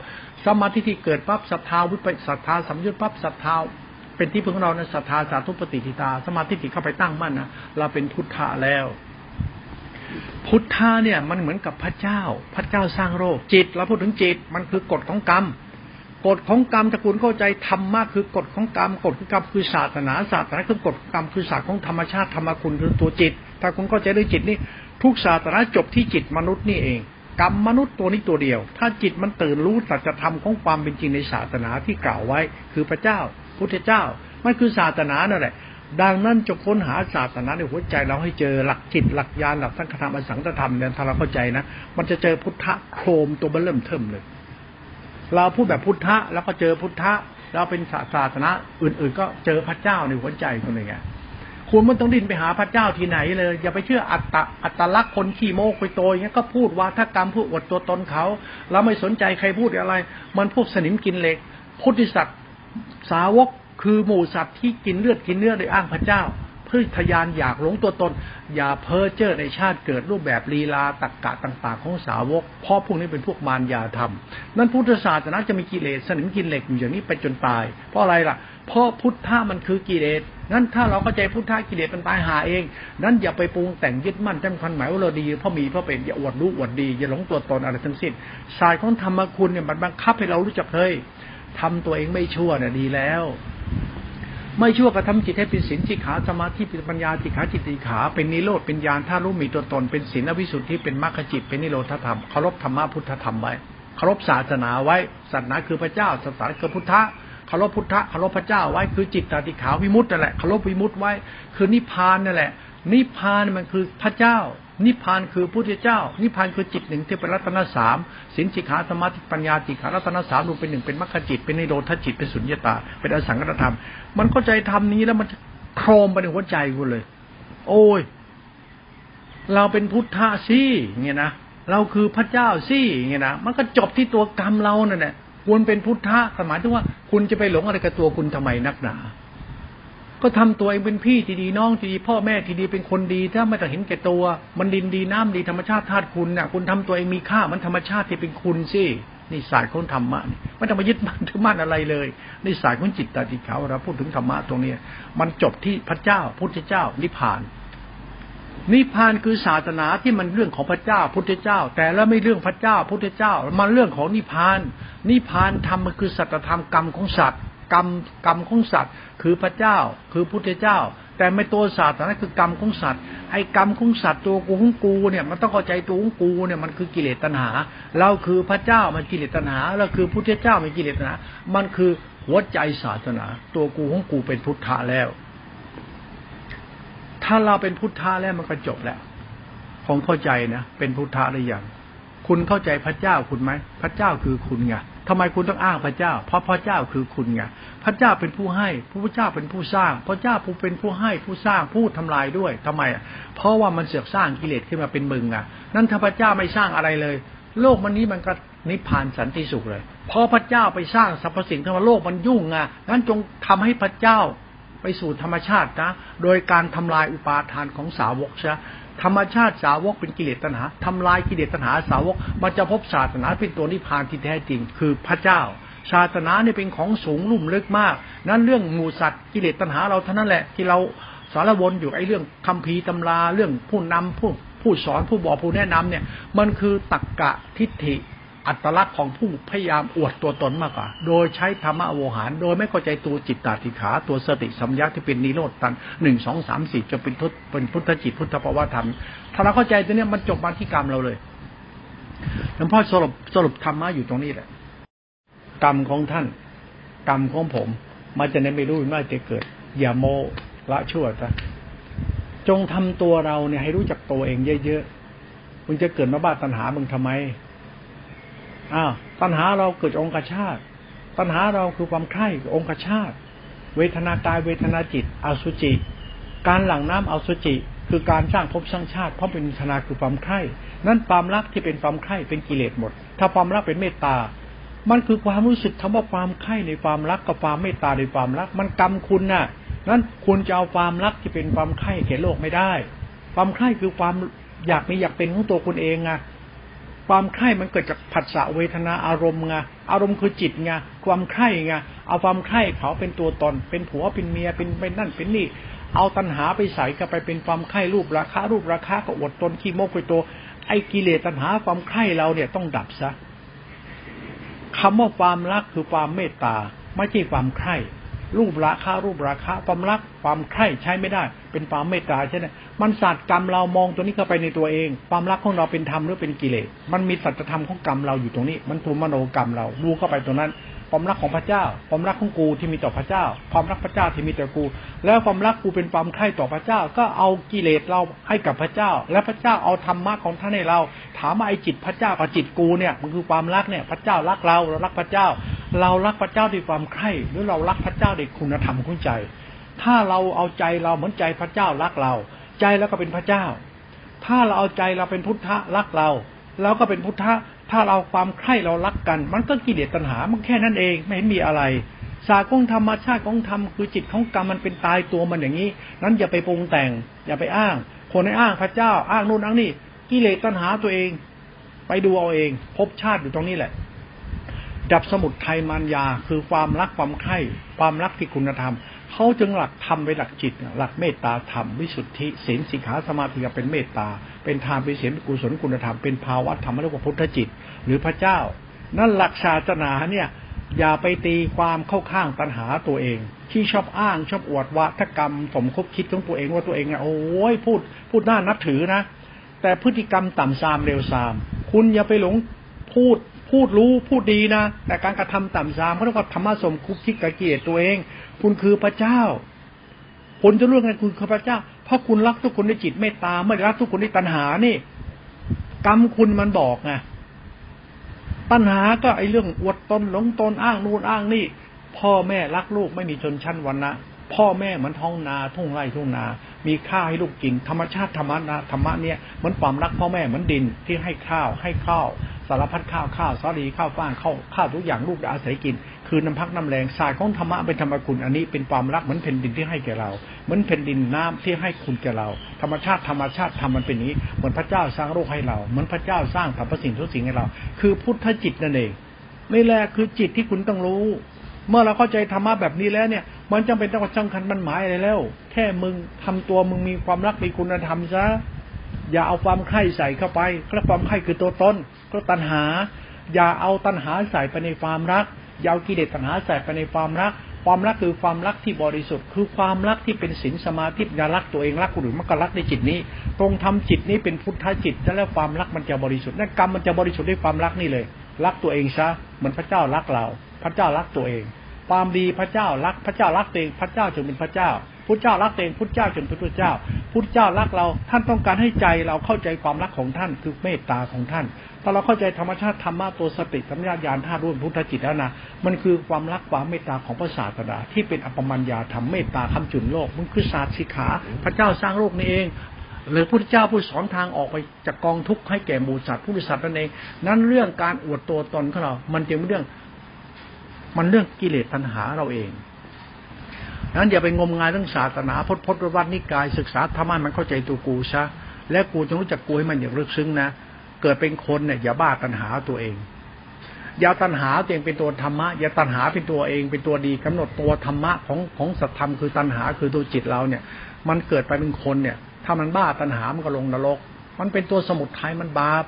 สมาธิที่เกิดปั๊บศรัทธาวิปศรัทธาสัมยุญปั๊บศรัทธาเป็นที่พึ่งเราในศรัทธาสาธุปฏิทิตา สมาธิที่เข้าไปตั้งมั่นนะเราเป็นพุทธะแล้วพุทธะเนี่ยมันเหมือนกับพระเจ้า พระเจ้าสร้างโลกจิตเราพูดถึงจิตมันคือกฎของกรรม กฎของกรรมตระกูลเข้าใจธรรมะคือกฎของกรรมกฎคือกรรมคือศาสนาศาสนาคือกฎกรรมคือศาสตร์ของธรรมชาติธรรมคุณคือตัวจิต ถ้าคุณเข้าใจด้วยจิตนี่ทุกศาสนาจบที่จิตมนุษย์นี่เอง กรรมมนุษย์ตัวนี้ตัวเดียว ถ้าจิตมันตื่นรู้สัจธรรมของความเป็นจริงในศาสนาที่กล่าวไว้ คือพระเจ้า พุทธเจ้ามันคือศาสนานั่นแหละดังนั้นจงค้นหาศาสนาในหัวใจเราให้เจอหลักจิตหลักญาณหลักสังฆธรรมอสังฆธรรมเนี่ยถ้าเราเข้าใจนะ มันจะเจอพุทธะโครมตัวเริ่มเทิมเลย เราพูดแบบพุทธะแล้วก็เจอพุทธะเราเป็นศาสนาอื่น ๆ ก็เจอพระเจ้าในหัวใจคนหนึ่งไงคุณไม่ต้องดิ้นไปหาพระเจ้าที่ไหนเลย อย่าไปเชื่ออัตตอัตลักษณ์คนขี้โม้คุยโตอย่างเงี้ยก็พูดว่าถ้ากรรมพูดอวดตัวตนเขาเราไม่สนใจใครพูดอะไร มันพวกสนิมกินเหล็ก พุทธิสัตว์สาวกคือหมู่สัตว์ที่กินเลือดกินเนื้อโดยอ้างพระเจ้า พื่อทยานอยากหลงตัวตน อย่าเพ้อเจ้อในชาติเกิดรูปแบบลีลาตักกะต่างๆ ของสาวกเพราะพวกนี้เป็นพวกมารยาธรรม นั่นพุทธศาสนาจะมีกิเลสสนิมกินเหล็กอยู่อย่างนี้ไปจนตาย เพราะอะไรล่ะ เพราะพุทธะมันคือกิเลสนั้นถ้าเราเข้าใจพุทธะกิเลสมันตายหาเอง นั้นอย่าไปปรุงแต่งยึดมั่นจำคัญหมายว่าเราดีเพราะมีเพราะเป็นอย่าอวดรู้อวดดีอย่าหลงตัวตนอะไรทั้งสิ้นสายของธรรมคุณเนี่ยมันบังคับให้เรารู้จักเฮ้ยทำตัวเองไม่ชั่วเนี่ยดีแล้ว ไม่ชั่วกระทำจิตให้เป็นศีลจิขาสมาธิเป็นปัญญาจิขาจิตติขาเป็นนิโรธเป็นญาณถ้ารู้มีตัวตนเป็นศีลอวิสุทธิเป็นมรรคจิตเป็นนิโรธธรรมเคารพธรรมะพุทธธรรมไว้เคารพศาสนาไว้ศาสนาคือพระเจ้าศาสนาคือพุทธะเคารพพุทธะเคารพพระเจ้าไว้คือจิตตติขาวิมุตต์นั่นแหละเคารพวิมุตต์ไว้ คือนิพพานนั่นแหละ นิพพานมันคือพระเจ้า นิพพานคือพุทธเจ้า นิพพานคือจิตหนึ่งที่เป็นรัตนสามสินสิขาสมาธิปัญญาจิขารัตนสามรวมเป็นหนึ่งเป็นมรรคจิต เป็นนิโรธจิตเป็นสุญญตา เป็นอสังขตธรรม มันเข้าใจธรรมนี้แล้วมันโครมไปในหัวใจกูเลย โอ้ย เราเป็นพุทธะสิเงี้ยนะเราคือพระเจ้าสิเงี้ยนะมันก็จบที่ตัวกรรมเราเนี่ยแหละควรเป็นพุทธะหมายถึงว่า คุณจะไปหลงอะไรกับตัวคุณทำไมนักหนา ก็ทำตัวเองเป็นพี่ที่ดีน้องที่ดี พ่อแม่ที่ดีเป็นคนดี ถ้าไม่ต้องเห็นแก่ตัว มันดินดีน้ำดีธรรมชาติธาตุคุณน่ะ คุณทำตัวเองมีค่ามันธรรมชาติที่เป็นคุณสินี่สายของธรรมะนี่ไม่ต้องมายึดมั่นถือมั่นอะไรเลยนี่สายของจิตตาติเขาเราพูดถึงธรรมะตรงนี้มันจบที่พระเจ้าพุทธเจ้านิพพานนิพพานคือศาสนาที่มันเรื่องของพระเจ้าพุทธเจ้า แต่แล้วไม่เรื่องพระเจ้าพุทธเจ้า มันเรื่องของนิพพาน นิพพานธรรมมันคือสัจธรรมกรรมของสัตว์ กรรมกรรมของสัตว์ คือพระเจ้า คือพุทธเจ้า แต่ไม่ตัวศาสตร์นั้นคือกรรมของสัตว์ไอ้กรรมของสัตว์ตัวกูของกูเนี่ยมันต้องเข้าใจตัวของกูเนี่ยมันคือกิเลสตัณหา เราคือพระเจ้ามันกิเลสตัณหาเราคือพุทธเจ้ามันกิเลสตัณหา มันคือหัวใจศาสนา ตัวกูของกูเป็นพุทธะแล้ว ถ้าเราเป็นพุทธะแล้วมันก็จบแล้วคงเข้าใจนะเป็นพุทธะหรือยังคุณเข้าใจพระเจ้าคุณไหมพระเจ้าคือคุณไง ทำไมคุณต้องอ้างพระเจ้า เพราะพระเจ้าคือคุณไงพระเจ้าเป็นผู้ให้พระเจ้าเป็นผู้สร้าง พระเจ้าผู้เป็นผู้ให้ผู้สร้างผู้ทำลายด้วยทำไมเพราะว่ามันเสือกสร้างกิเลสขึ้นมาเป็นมึงอะ นั่นถ้าพระเจ้าไม่สร้างอะไรเลย โลกมันนี้มันก็นิพพานสันติสุขเลยเพราะพระเจ้าไปสร้างสรรพสิ่งทั้งโลกมันยุ่งอะนั้นจงทำให้พระเจ้าไปสู่ธรรมชาตินะ โดยการทำลายอุปาทานของสาวกใช่ ธรรมชาติสาวกเป็นกิเลสตัณหาทำลายกิเลสตัณหาสาวก มันจะพบศาสนาเป็นตัวนิพพานที่แท้จริง คือพระเจ้า ศาสนาเนี่ยเป็นของสูงลุ่มลึกมาก นั้นเรื่องหมูสัตว์กิเลสตัณหาเราเท่านั้นแหละที่เราสารวนอยู่ไอ้เรื่องคำพีตำราเรื่องผู้นำผู้ผู้สอนผู้บอกผู้แนะนำเนี่ยมันคือตักกะทิฏฐิ อัตลักษณ์ของผู้พยายามอวดตัวตนมากกว่า โดยใช้ธรรมะโวหาร โดยไม่เข้าใจตัวจิตตาติขาตัวสติสัมยาที่เป็นนิโรธตันหนึ่งสองสามสี่จะเป็นทุตเป็นพุทธจิตพุทธภาวะธรรม ถ้าเราเข้าใจตัวนี้มันจบมาที่กรรมเราเลยหลวงพ่อสรุปสรุปธรรมะอยู่ตรงนี้แหละ กรรมของท่าน กรรมของผม มันจะในไม่รู้ว่าจะเกิด อย่าโมละชั่วซะจงทำตัวเราเนี่ยให้รู้จักตัวเองเยอะๆมึงจะเกิดมาบ้าตัณหามึงทำไม อ้าวตัณหาเราเกิดองคชาติตัณหาเราคือความใคร่องคชาติเวทนากายเวทนาจิตอสุจิ การหลั่งน้ำอสุจิ คือการสร้างภพสร้างชาติเพราะเป็นธนาคือความใคร่นั้นความรักที่เป็นความใคร่เป็นกิเลสหมด ถ้าความรักเป็นเมตตา มันคือความรู้สึกคำว่าความใคร่ในความรักกับความเมตตาในความรัก มันกรรมคุณน่ะนั้นคุณจะเอาความรักที่เป็นความใคร่แก่โลกไม่ได้ ความใคร่คือความอยากมีอยากเป็นของตัวคุณเองไง ความใคร่มันเกิดจากผัสสะเวทนาอารมณ์ไงอารมณ์คือจิตไงความใคร่ไงเอาความใคร่เขาเป็นตัวตน เป็นผัวเป็นเมียเป็นเป็นนั่นเป็นนี่ เอาตัณหาไปใส่กับไปเป็นความใคร่รูปราคารูปราคาก็อดตนขี้โมกไปตัวไอ้กิเลสตัณหาความใคร่เราเนี่ยต้องดับซะคำว่าความรักคือความเมตตาไม่ใช่ความใคร่ รูปราคารูปราคาความรักความใคร่ใช้ไม่ได้ เป็นความเมตตาใช่ไหมมันศาสตร์กรรมเรามองตัวนี้เข้าไปในตัวเอง ความรักของเราเป็นธรรมหรือเป็นกิเลสมันมีสัจธรรมของกรรมเราอยู่ตรงนี้ มันถูกมโนกรรมเราดูเข้าไปตรงนั้น ความรักของพระเจ้า ความรักของกูที่มีต่อพระเจ้า ความรักพระเจ้าที่มีต่อกู แล้วความรักกูเป็นความใคร่ต่อพระเจ้า ก็เอากิเลสเราให้กับพระเจ้า และพระเจ้าเอาธรรมะของท่านให้เรา ถามว่าไอ้จิตพระเจ้ากับจิตกูเนี่ยมันคือความรักเนี่ยพระเจ้ารักเราเรารักพระเจ้า เรารักพระเจ้าด้วยความใคร่หรือเรารักพระเจ้าด้วยคุณธรรมของใจ ถ้าเราเอาใจเราเหมือนใจพระเจ้ารักเรา ใจแล้วก็เป็นพระเจ้า ถ้าเราเอาใจเราเป็นพุทธะรักเราเราก็เป็นพุทธะ ถ้าเราความใคร่เรารักกัน มันก็กิเลสตัณหา มันแค่นั้นเองไม่เห็นมีอะไรศาสตร์ของธรรมชาติของธรรมคือจิตของกรรมมันเป็นตายตัวมันอย่างนี้ นั้นอย่าไปปรุงแต่ง อย่าไปอ้าง คนในอ้างพระเจ้า อ้างนู่นอ้างนี่กิเลสตัณหาตัวเอง ไปดูเอาเอง พบชาติอยู่ตรงนี้แหละ ดับสมุดไทยมารยาคือความรักความใคร่ความรักที่คุณธรรม เขาจึงหลักธรรมไปหลักจิต หลักเมตตาธรรมวิสุทธิศีลสิกขาสมาธิเป็นเมตตา เป็นทานเป็นศีลกุศลคุณธรรมเป็นภาวะธรรมเรียกว่าพุทธจิต หรือพระเจ้า นั่นหลักศาสนาเนี่ยอย่าไปตีความเข้าข้างตัณหาตัวเอง ที่ชอบอ้างชอบอวดวัฒกรรม สมคบคิดของตัวเองว่าตัวเองเนี่ยโอ้ยพูดพูดน่านับถือนะ แต่พฤติกรรมต่ำซามเร็วซาม คุณอย่าไปหลงพูด พูดรู้พูดดีนะ แต่การกระทำต่ำซามเขาเรียกว่าธรรมะสมคุกคิดกับเกียรติตัวเอง คุณคือพระเจ้าคุณจะรู้ไงคุณคือพระเจ้า เพราะคุณรักทุกคนในจิตเมตตาไม่รักทุกคนในตัณหานี่ กรรมคุณมันบอกไงปัญหาก็ไอ้เรื่องอวดตนหลงตนอ้างนู่นอ้างนี่ พ่อแม่รักลูกไม่มีชนชั้นวันนะพ่อแม่เหมือนท้องนาทุ่งไร่ทุ่งนา มีข้าวให้ลูกกิน ธรรมชาติธรรมะธรรมะเนี่ยเหมือนความรักพ่อแม่เหมือนดินที่ให้ข้าวให้ข้าวสารพัดข้าวข้าวสาลีข้าวฟ่างข้าวข้าวทุกอย่างลูกจะอาศัยกิน คือน้ำพักน้ำแรงสายของธรรมะเป็นธรรมคุณอันนี้เป็นความรักเหมือนแผ่นดินที่ให้แก่เรา เหมือนแผ่นดินน้ำที่ให้คุณแก่เรา ธรรมชาติธรรมชาติทำมันเป็นนี้เหมือนพระเจ้าสร้างโลกให้เรา เหมือนพระเจ้าสร้างสรรพสิ่งทุกสิ่งให้เรา คือพุทธจิตนั่นเองนี่แหละคือจิตที่คุณต้องรู้ เมื่อเราเข้าใจธรรมะแบบนี้แล้วเนี่ย มันจำเป็นต้องจังคันมันหมายอะไรแล้ว แค่มึงทำตัวมึงมีความรักมีคุณธรรมซะอย่าเอาความใคร่ใส่เข้าไปเพราะความใคร่คือตัวตนก็ตัณหา อย่าเอาตัณหาใส่ไปในความรักอย่าเอากิเลสตัณหาใส่ไปในความรัก ความรักคือความรักที่บริสุทธิ์ คือความรักที่เป็นศีลสมาธิอย่ารักตัวเองรักคนอื่นมันก็รักในจิตนี้ ตรงทำจิตนี้เป็นพุทธจิตแล้วความรักมันจะบริสุทธิ์นั่นกรรมมันจะบริสุทธิ์ด้วยความรักนี่เลย รักตัวเองซะเหมือนพระเจ้ารักเรา พระเจ้ารักตัวเอง ความดีพระเจ้ารัก พระเจ้ารักตัวเอง พระเจ้าจึงเป็นพระเจ้าพุทธเจ้ารักเองพุทธเจ้าจนเป็นพุทธเจ้าพุทธเจ้ารักเรา ท่านต้องการให้ใจเราเข้าใจความรักของท่านคือเมตตาของท่านถ้าเราเข้าใจธรรมชาติธรรมะตัวสติสัมยาญาณธาตุร่วมพุทธจิตแล้วนะมันคือความรักความเมตตาของพระศาสดาที่เป็นอัปมัญญาธรรมเมตตาคำจุนโลกมันคือศาสตร์สิขา พระเจ้าสร้างโลกนี้เองหรือพุทธเจ้าผู้สอนทางออกไปจากกองทุกข์ให้แก่หมูสัตว์ผู้สัตว์นั่นเองนั้นเรื่องการอวดตัวตนของเรา มันจึงเป็นเรื่อง มันเรื่องกิเลสตัณหาเราเองนั้นอย่าไปงมงายเรื่องศาสนาพจน์พจน์วัดนิกายศึกษาธรรมะมันเข้าใจตัวกูซะและกูจะรู้จักกูให้มันอย่างลึกซึ้งนะเกิดเป็นคนเนี่ยอย่าบ้าตัณหาตัวเอง อย่าตัณหาตัวเองเป็นตัวธรรมะอย่าตัณหาเป็นตัวเอง เป็นตัวดีกำหนดตัวธรรมะของของสัตธรรมคือตัณหาคือตัวจิตเราเนี่ย มันเกิดไปเป็นคนเนี่ย ถ้ามันบ้าตัณหามันก็ลงนรก มันเป็นตัวสมุทัยมันบาป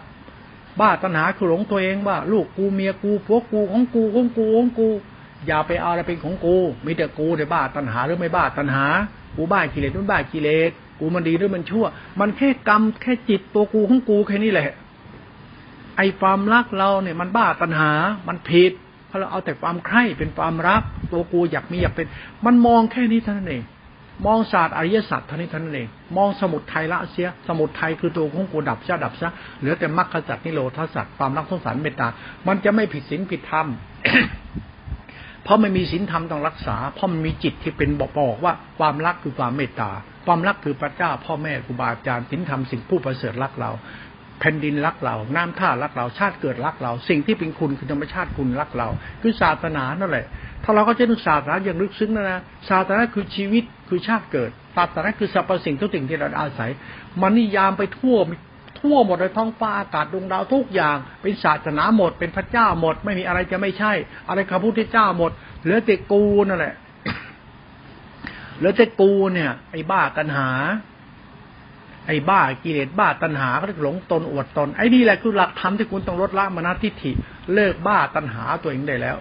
บ้าตัณหาคือหลงตัวเองว่าลูกกูเมียกูพวกกูของกูของกูของกู อย่าไปเอาอะไรเป็นของกู มีแต่กูแต่บ้าตัณหาหรือไม่บ้าตัณหา กูบ้ากิเลสนู่นบ้ากิเลสกูมันดีหรือมันชั่ว มันแค่กรรมแค่จิตตัวกูของกูแค่นี้แหละ ไอ้ความรักเราเนี่ยมันบ้าตัณหา มันผิดเพราะเราเอาแต่ความใคร่เป็นความรัก ตัวกูอยากมีอยากเป็น มันมองแค่นี้เท่านั้นเอง มองศาสตร์อริยสัจเท่านี้ท่านั้นเอง มองสมุดไทยละเสีย สมุดไทยคือตัวของกูดับซะดับซะเหลือแต่มรรคสัจนิโรธาสัจความรักสงสารเมตตา มันจะไม่ผิดศีลผิดธรรมเพราะมันมีศีลธรรมต้องรักษา เพราะมันมีจิตที่เป็นบอกบอกว่าความรักคือความเมตตา ความรักคือพระเจ้า พ่อแม่ครูบาอาจารย์ศีลธรรมสิ่งผู้ประเสริฐรักเราแผ่นดินรักเรา น้ำท่ารักเรา ชาติเกิดรักเรา สิ่งที่เป็นคุณคือธรรมชาติคุณรักเรา คือศาสนานั่นแหละ ถ้าเราก็จะนึกศาสนาอย่างลึกซึ้งนะนะ ศาสนาคือชีวิต คือชาติเกิดศาสนาคือสรรพสิ่งทุกสิ่งที่เราอาศัย มันนิยามไปทั่วทั่วหมดเลยท้องฟ้าอากาศดวงดาวทุกอย่าง เป็นศาสนาหมด เป็นพระเจ้าหมด ไม่มีอะไรจะไม่ใช่ อะไรคำพุทธเจ้าหมดเหลือแต่กูนั่นแหละเหลือแต่กูเนี่ย ไอ้บ้าตัณหา ไอ้บ้ากิเลสบ้าตัณหาก็หลงตนอวดตนไอ้นี่แหละคือหลักธรรมที่คุณต้องลดละมนาทิฏฐิ เลิกบ้าตัณหาตัวเองได้แล้ว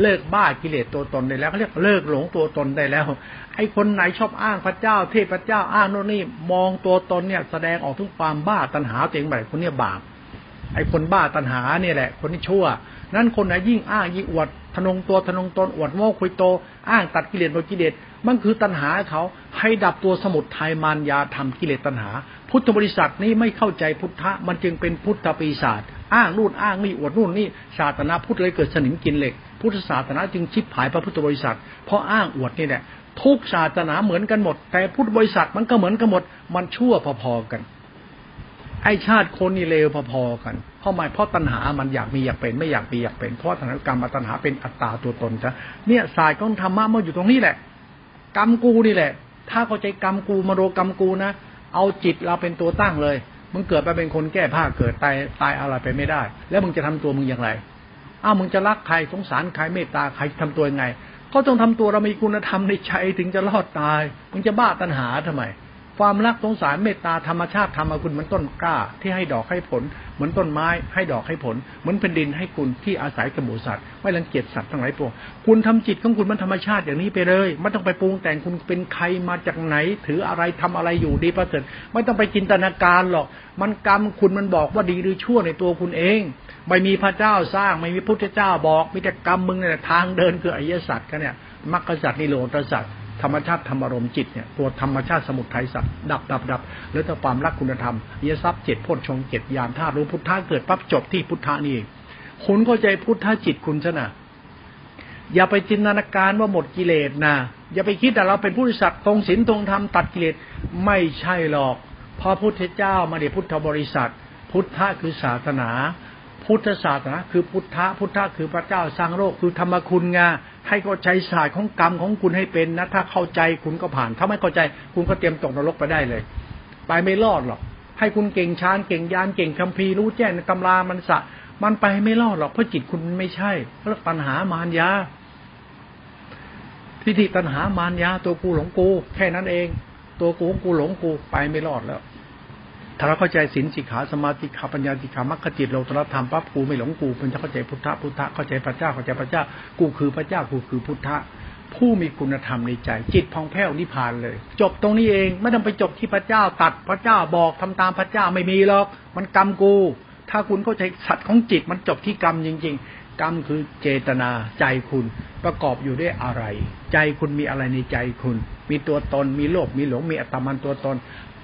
เลิกบ้ากิเลสตัวตนได้แล้วเขาเรียกเลิกหลงตัวตนได้แล้ว ไอ้คนไหนชอบอ้างพระเจ้า เทพเจ้าอ้างโน่นนี่มองตัวตนเนี่ย แสดงออกถึงความบ้าตัณหาตัวเองแบบคนเนี้ยบาปไอ้คนบ้าตัณหาเนี่ยแหละ คนที่ชั่ว นั้นคนไหนยิ่งอ้างยิ่งอวดทนงตัวทนงตนอวดโม้คุยโต อ้างตัดกิเลสโดยกิเลสมันคือตัณหาเขาให้ดับตัวสมุทัยมารยาทำกิเลสตัณหา พุทธบริษัทนี้ไม่เข้าใจพุทธะมันจึงเป็นพุทธปีศาจอ้างนู่นอ้างนี่อวดนู่นนี่ศาสนาพุทธเลยเกิดสนิมกินเหล็ก พุทธศาสนาจึงชิบหายพระพุทธบริษัท เพราะอ้างอวดนี่แหละทุกศาสนาเหมือนกันหมด แต่พุทธบริษัทมันก็เหมือนกันหมด มันชั่วพอๆกัน ไอชาติคนนี่เลวพอๆกันเพราะไม่เพราะตัณหามันอยากมีอยากเป็น ไม่อยากมีอยากเป็น เพราะตัณหากรรมตัณหาเป็นอัตตาตัวตนจ้ะเนี่ยสายของธรรมะมันอยู่ตรงนี้แหละ กรรมกูนี่แหละ ถ้าเข้าใจกรรมกูมโรกรรมกูนะเอาจิตเราเป็นตัวตั้งเลยมึงเกิดไปเป็นคนแก้ผ้าเกิดตายตายอะไรไปไม่ได้ แล้วมึงจะทำตัวมึงอย่างไร อ้าวมึงจะรักใครสงสารใครเมตตาใครทำตัวยังไง ก็ต้องทำตัวเรามีคุณธรรมในใจถึงจะรอดตาย มึงจะบ้าตัณหาทำไม ความรักสงสารเมตตาธรรมชาติธรรมคุณเหมือนต้นกล้า ที่ให้ดอกให้ผล เหมือนต้นไม้ให้ดอกให้ผล เหมือนแผ่นดินให้คุณที่อาศัยกับหมูสัตว์ไม่รังเกียจสัตว์ทั้งหลายพวกคุณทำจิตของคุณมันธรรมชาติอย่างนี้ไปเลยไม่ต้องไปปรุงแต่งคุณเป็นใครมาจากไหน ถืออะไรทำอะไรอยู่ดีประเสริฐไม่ต้องไปจินตนาการหรอก มันกรรมคุณมันบอกว่าดีหรือชั่วในตัวคุณเอง ไม่มีพระเจ้าสร้าง ไม่มีพุทธเจ้าบอกมีแต่กรรมมึงเนี่ยทางเดินคืออริยสัจกันเนี่ยมรรคสัจนิโรธสัจธรรมชาติธรรมารมจิตเนี่ยตัวธรรมชาติสมุทัยสัตว์ดับดับดับแล้วแต่ความรักคุณธรรมเยทรัพย์เจ็ดโพชงเจ็ดยานธาตุรู้พุทธะเกิดปั๊บจบที่พุทธะนี่เองคุณเข้าใจพุทธะจิตคุณชนะอย่าไปจินตนาการว่าหมดกิเลสนะอย่าไปคิดแต่เราเป็นผู้สัตว์ตรงศีลตรงธรรมตัดกิเลสไม่ใช่หรอกพระพุทธเจ้ามาเดี๋ยวพุทธบริษัท พุทธะคือศาสนา พุทธศาสนาคือพุทธะพุทธะคือพระเจ้าสร้างโลกคือธรรมคุณไงให้เข้าใจศาสตร์ของกรรมของคุณให้เป็นนะถ้าเข้าใจคุณก็ผ่าน ถ้าไม่เข้าใจคุณก็เตรียมตกนรกไปได้เลย ไปไม่รอดหรอก ให้คุณเก่งชานเก่งยานเก่งคัมภีร์รู้แจ้งตำรามันสะ มันไปไม่รอดหรอกเพราะจิตคุณไม่ใช่เพราะปัญหามารยาทิฏฐิตัณหามารยาตัวกูหลงกู แค่นั้นเอง ตัวกูกูหลงกูไปไม่รอดแล้ว ถ้าเราเข้าใจศีลสิกขาสมาธิขาปัญญาสิกขามรรคจิตโลตรธรรมปั๊บกูไม่หลงกูเป็นเข้าใจพุทธะพุทธะเข้าใจพระเจ้าเข้าใจพระเจ้า กูคือพระเจ้ากูคือพุทธะผู้มีคุณธรรมในใจ จิตพองแผ้วนิพพานเลย จบตรงนี้เองไม่ต้องไปจบที่พระเจ้าตัดพระเจ้าบอกทำตามพระเจ้าไม่มีหรอก มันกรรมกู ถ้าคุณเข้าใจสัตว์ของจิตมันจบที่กรรมจริง ๆ กรรมคือเจตนาใจคุณประกอบอยู่ด้วยอะไร ใจคุณมีอะไรในใจคุณ มีตัวตนมีโลภมีหลงมีอัตมันตัวตน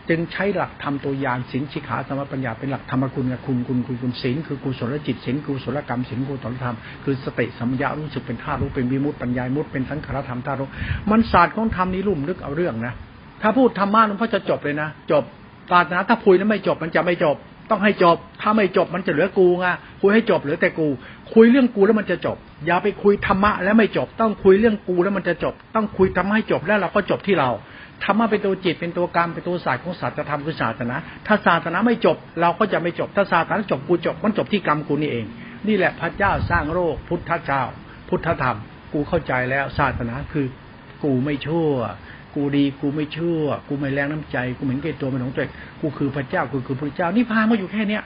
จึงใช้หลักธรรมตัวอย่างสินชิขาสมปัญญาเป็นหลักธรรมคุณคุณคุณคุณคุณศีลคือกุศลจิตศีลกุศลกรรมศีลกุศลธรรมคือสติสัมยารู้สึกเป็นธาตุรู้เป็นวิมุตติปัญญามุตเป็นสังขารธรรมธาตุรู้มันศาสตร์ของธรรมนี้ลุ่มลึกเอาเรื่องนะถ้าพูดธรรมะหลวงพ่อจะจบเลยนะจบศาสนาถ้าพูดแล้วไม่จบมันจะไม่จบ ต้องให้จบ ถ้าไม่จบมันจะเหลือกูไงคุยให้จบเหลือแต่กู คุยเรื่องกูแล้วมันจะจบ อย่าไปคุยธรรมะแล้วไม่จบ ต้องคุยเรื่องกูแล้วมันจะจบ ต้องคุยทำให้จบแล้วเราก็จบที่เรา ธรรมะเป็นตัวจิตเป็นตัวกรรมเป็นตัวศาสตร์ของศาสตรธรรมคือศาสนา ถ้าศาสนาไม่จบ เราก็จะไม่จบ ถ้าศาสนาจบกูจบ มันจบที่กรรมกูนี่เอง นี่แหละพระเจ้าสร้างโลกพุทธเจ้า พุทธธรรม กูเข้าใจแล้วศาสนาคือ กูไม่ชั่ว กูดีกูไม่ชั่ว กูไม่แรงน้ำใจ กูเหมือนเกตัวมันของตัวกูคือพระเจ้ากูคือพระเจ้านี่พามาอยู่แค่เนี้ย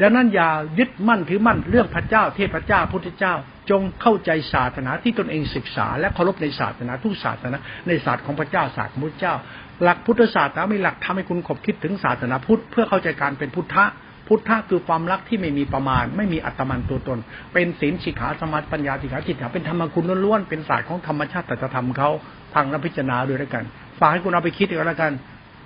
ดังนั้นอย่ายึดมั่นถือมั่นเรื่องพระเจ้าเทพเจ้าพุทธเจ้า จงเข้าใจศาสนาที่ตนเองศึกษา และเคารพในศาสนาทุกศาสนาในศาสตร์ของพระเจ้าศาสตร์ของพระเจ้า หลักพุทธศาสนาไม่หลักทำให้คุณขบคิดถึงศาสนาพุทธเพื่อเข้าใจการเป็นพุทธะพุทธะคือความรักที่ไม่มีประมาณ ไม่มีอัตมันตัวตน เป็นศีลสิกขาสมาธิปัญญาสิกขาจิตเป็นธรรมคุณล้วนๆเป็นศาสตร์ของธรรมชาติแต่ธรรมเขาฟังและพิจารณาด้วยแล้วกันฝากให้คุณเอาไปคิดกันแล้วกัน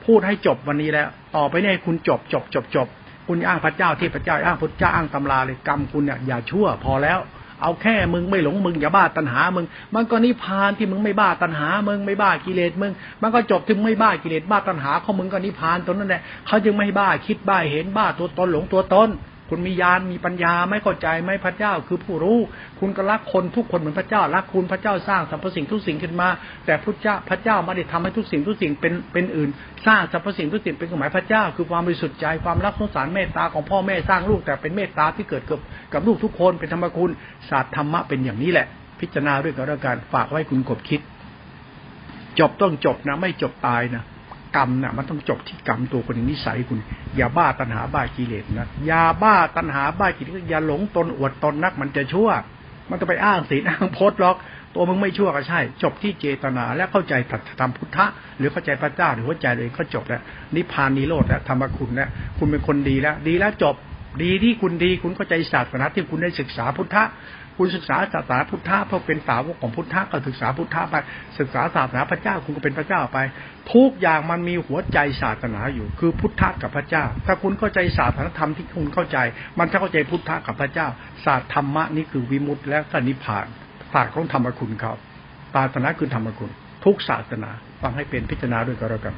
พูดให้จบวันนี้แล้ว ต่อไปเนี่ยคุณจบจบจบจบ คุณอ้างพระเจ้าที่พระเจ้าอ้างพระเจ้าอ้างตำราเลยกรรมคุณเนี่ยอย่าชั่วพอแล้ว เอาแค่มึงไม่หลงมึงอย่าบ้าตัณหามึง มันก็นิพพานที่มึงไม่บ้าตัณหามึงไม่บ้ากิเลสมึง มันก็จบถึงไม่บ้ากิเลสบ้าตัณหาของมึงก็นิพพานตรงนั้นแหละเขาจึงไม่บ้าคิดบ้าเห็นบ้าตัวตนหลงตัวตน คุณมีญาณมีปัญญาไม่เข้าใจไหมพระเจ้า คือผู้รู้ คุณก็รักคนทุกคนเหมือนพระเจ้ารักคุณพระเจ้าสร้างสรรพสิ่งทุกสิ่งขึ้นมา แต่พระเจ้าพระเจ้าไม่ได้ทำให้ทุกสิ่งทุกสิ่งเป็นเป็นอื่น สร้างสรรพสิ่งทุกสิ่งเป็นหมายพระเจ้า คือความบริสุทธิ์ใจความรักสงสารเมตตาของพ่อแม่สร้างลูกแต่เป็นเมตตาที่เกิดกับกับลูกทุกคนเป็นธรรมคุณศาสตร์ธรรมะเป็นอย่างนี้แหละ พิจารณาด้วยกันแล้วกันฝากไว้คุณกบคิด จบต้องจบนะ ไม่จบตายนะ กรรมนะ่ะมันต้องจบที่กรรมตัวคนนิสัยคุณ อย่าบ้าตัณหาบ้ากิเลสนะอย่าบ้าตัณหาบ้ากิเลสอย่าหลงตนอวดตนนัก มันจะชั่ว มันจะไปอ้างศีลอ้างพจน์หรอก ตัวมึงไม่ชั่วก็ใช่ จบที่เจตนาและเข้าใจตัธรรมพุทธะหรือเข้าใจพระเจ้าหรือหัวใจเลยก็จบแล้วนิพพานนิโรธแล้วธรรมคุณแล้วคุณเป็นคนดีแล้ว ดีแล้วจบดีที่คุณดีคุณเข้าใจศาสนาที่คุณได้ศึกษาพุทธะ คุณศึกษาศาสนาพุทธะเพราะเป็นสาวกของพุทธะก็ศึกษาพุทธะไปศึกษาศาสนาพระเจ้าคุณก็เป็นพระเจ้าไป ทุกอย่างมันมีหัวใจศาสนาอยู่ คือพุทธะกับพระเจ้า ถ้าคุณเข้าใจศาสนาธรรมที่คุณเข้าใจ มันจะเข้าใจพุทธะกับพระเจ้า ศาสตร์ธรรมะนี่คือวิมุตติและก็นิพพานศาสตร์ของธรรมคุณเขาศาสนาคือธรรมคุณ ทุกศาสนาฟังให้เป็นพิจารณาด้วยก็แล้วกัน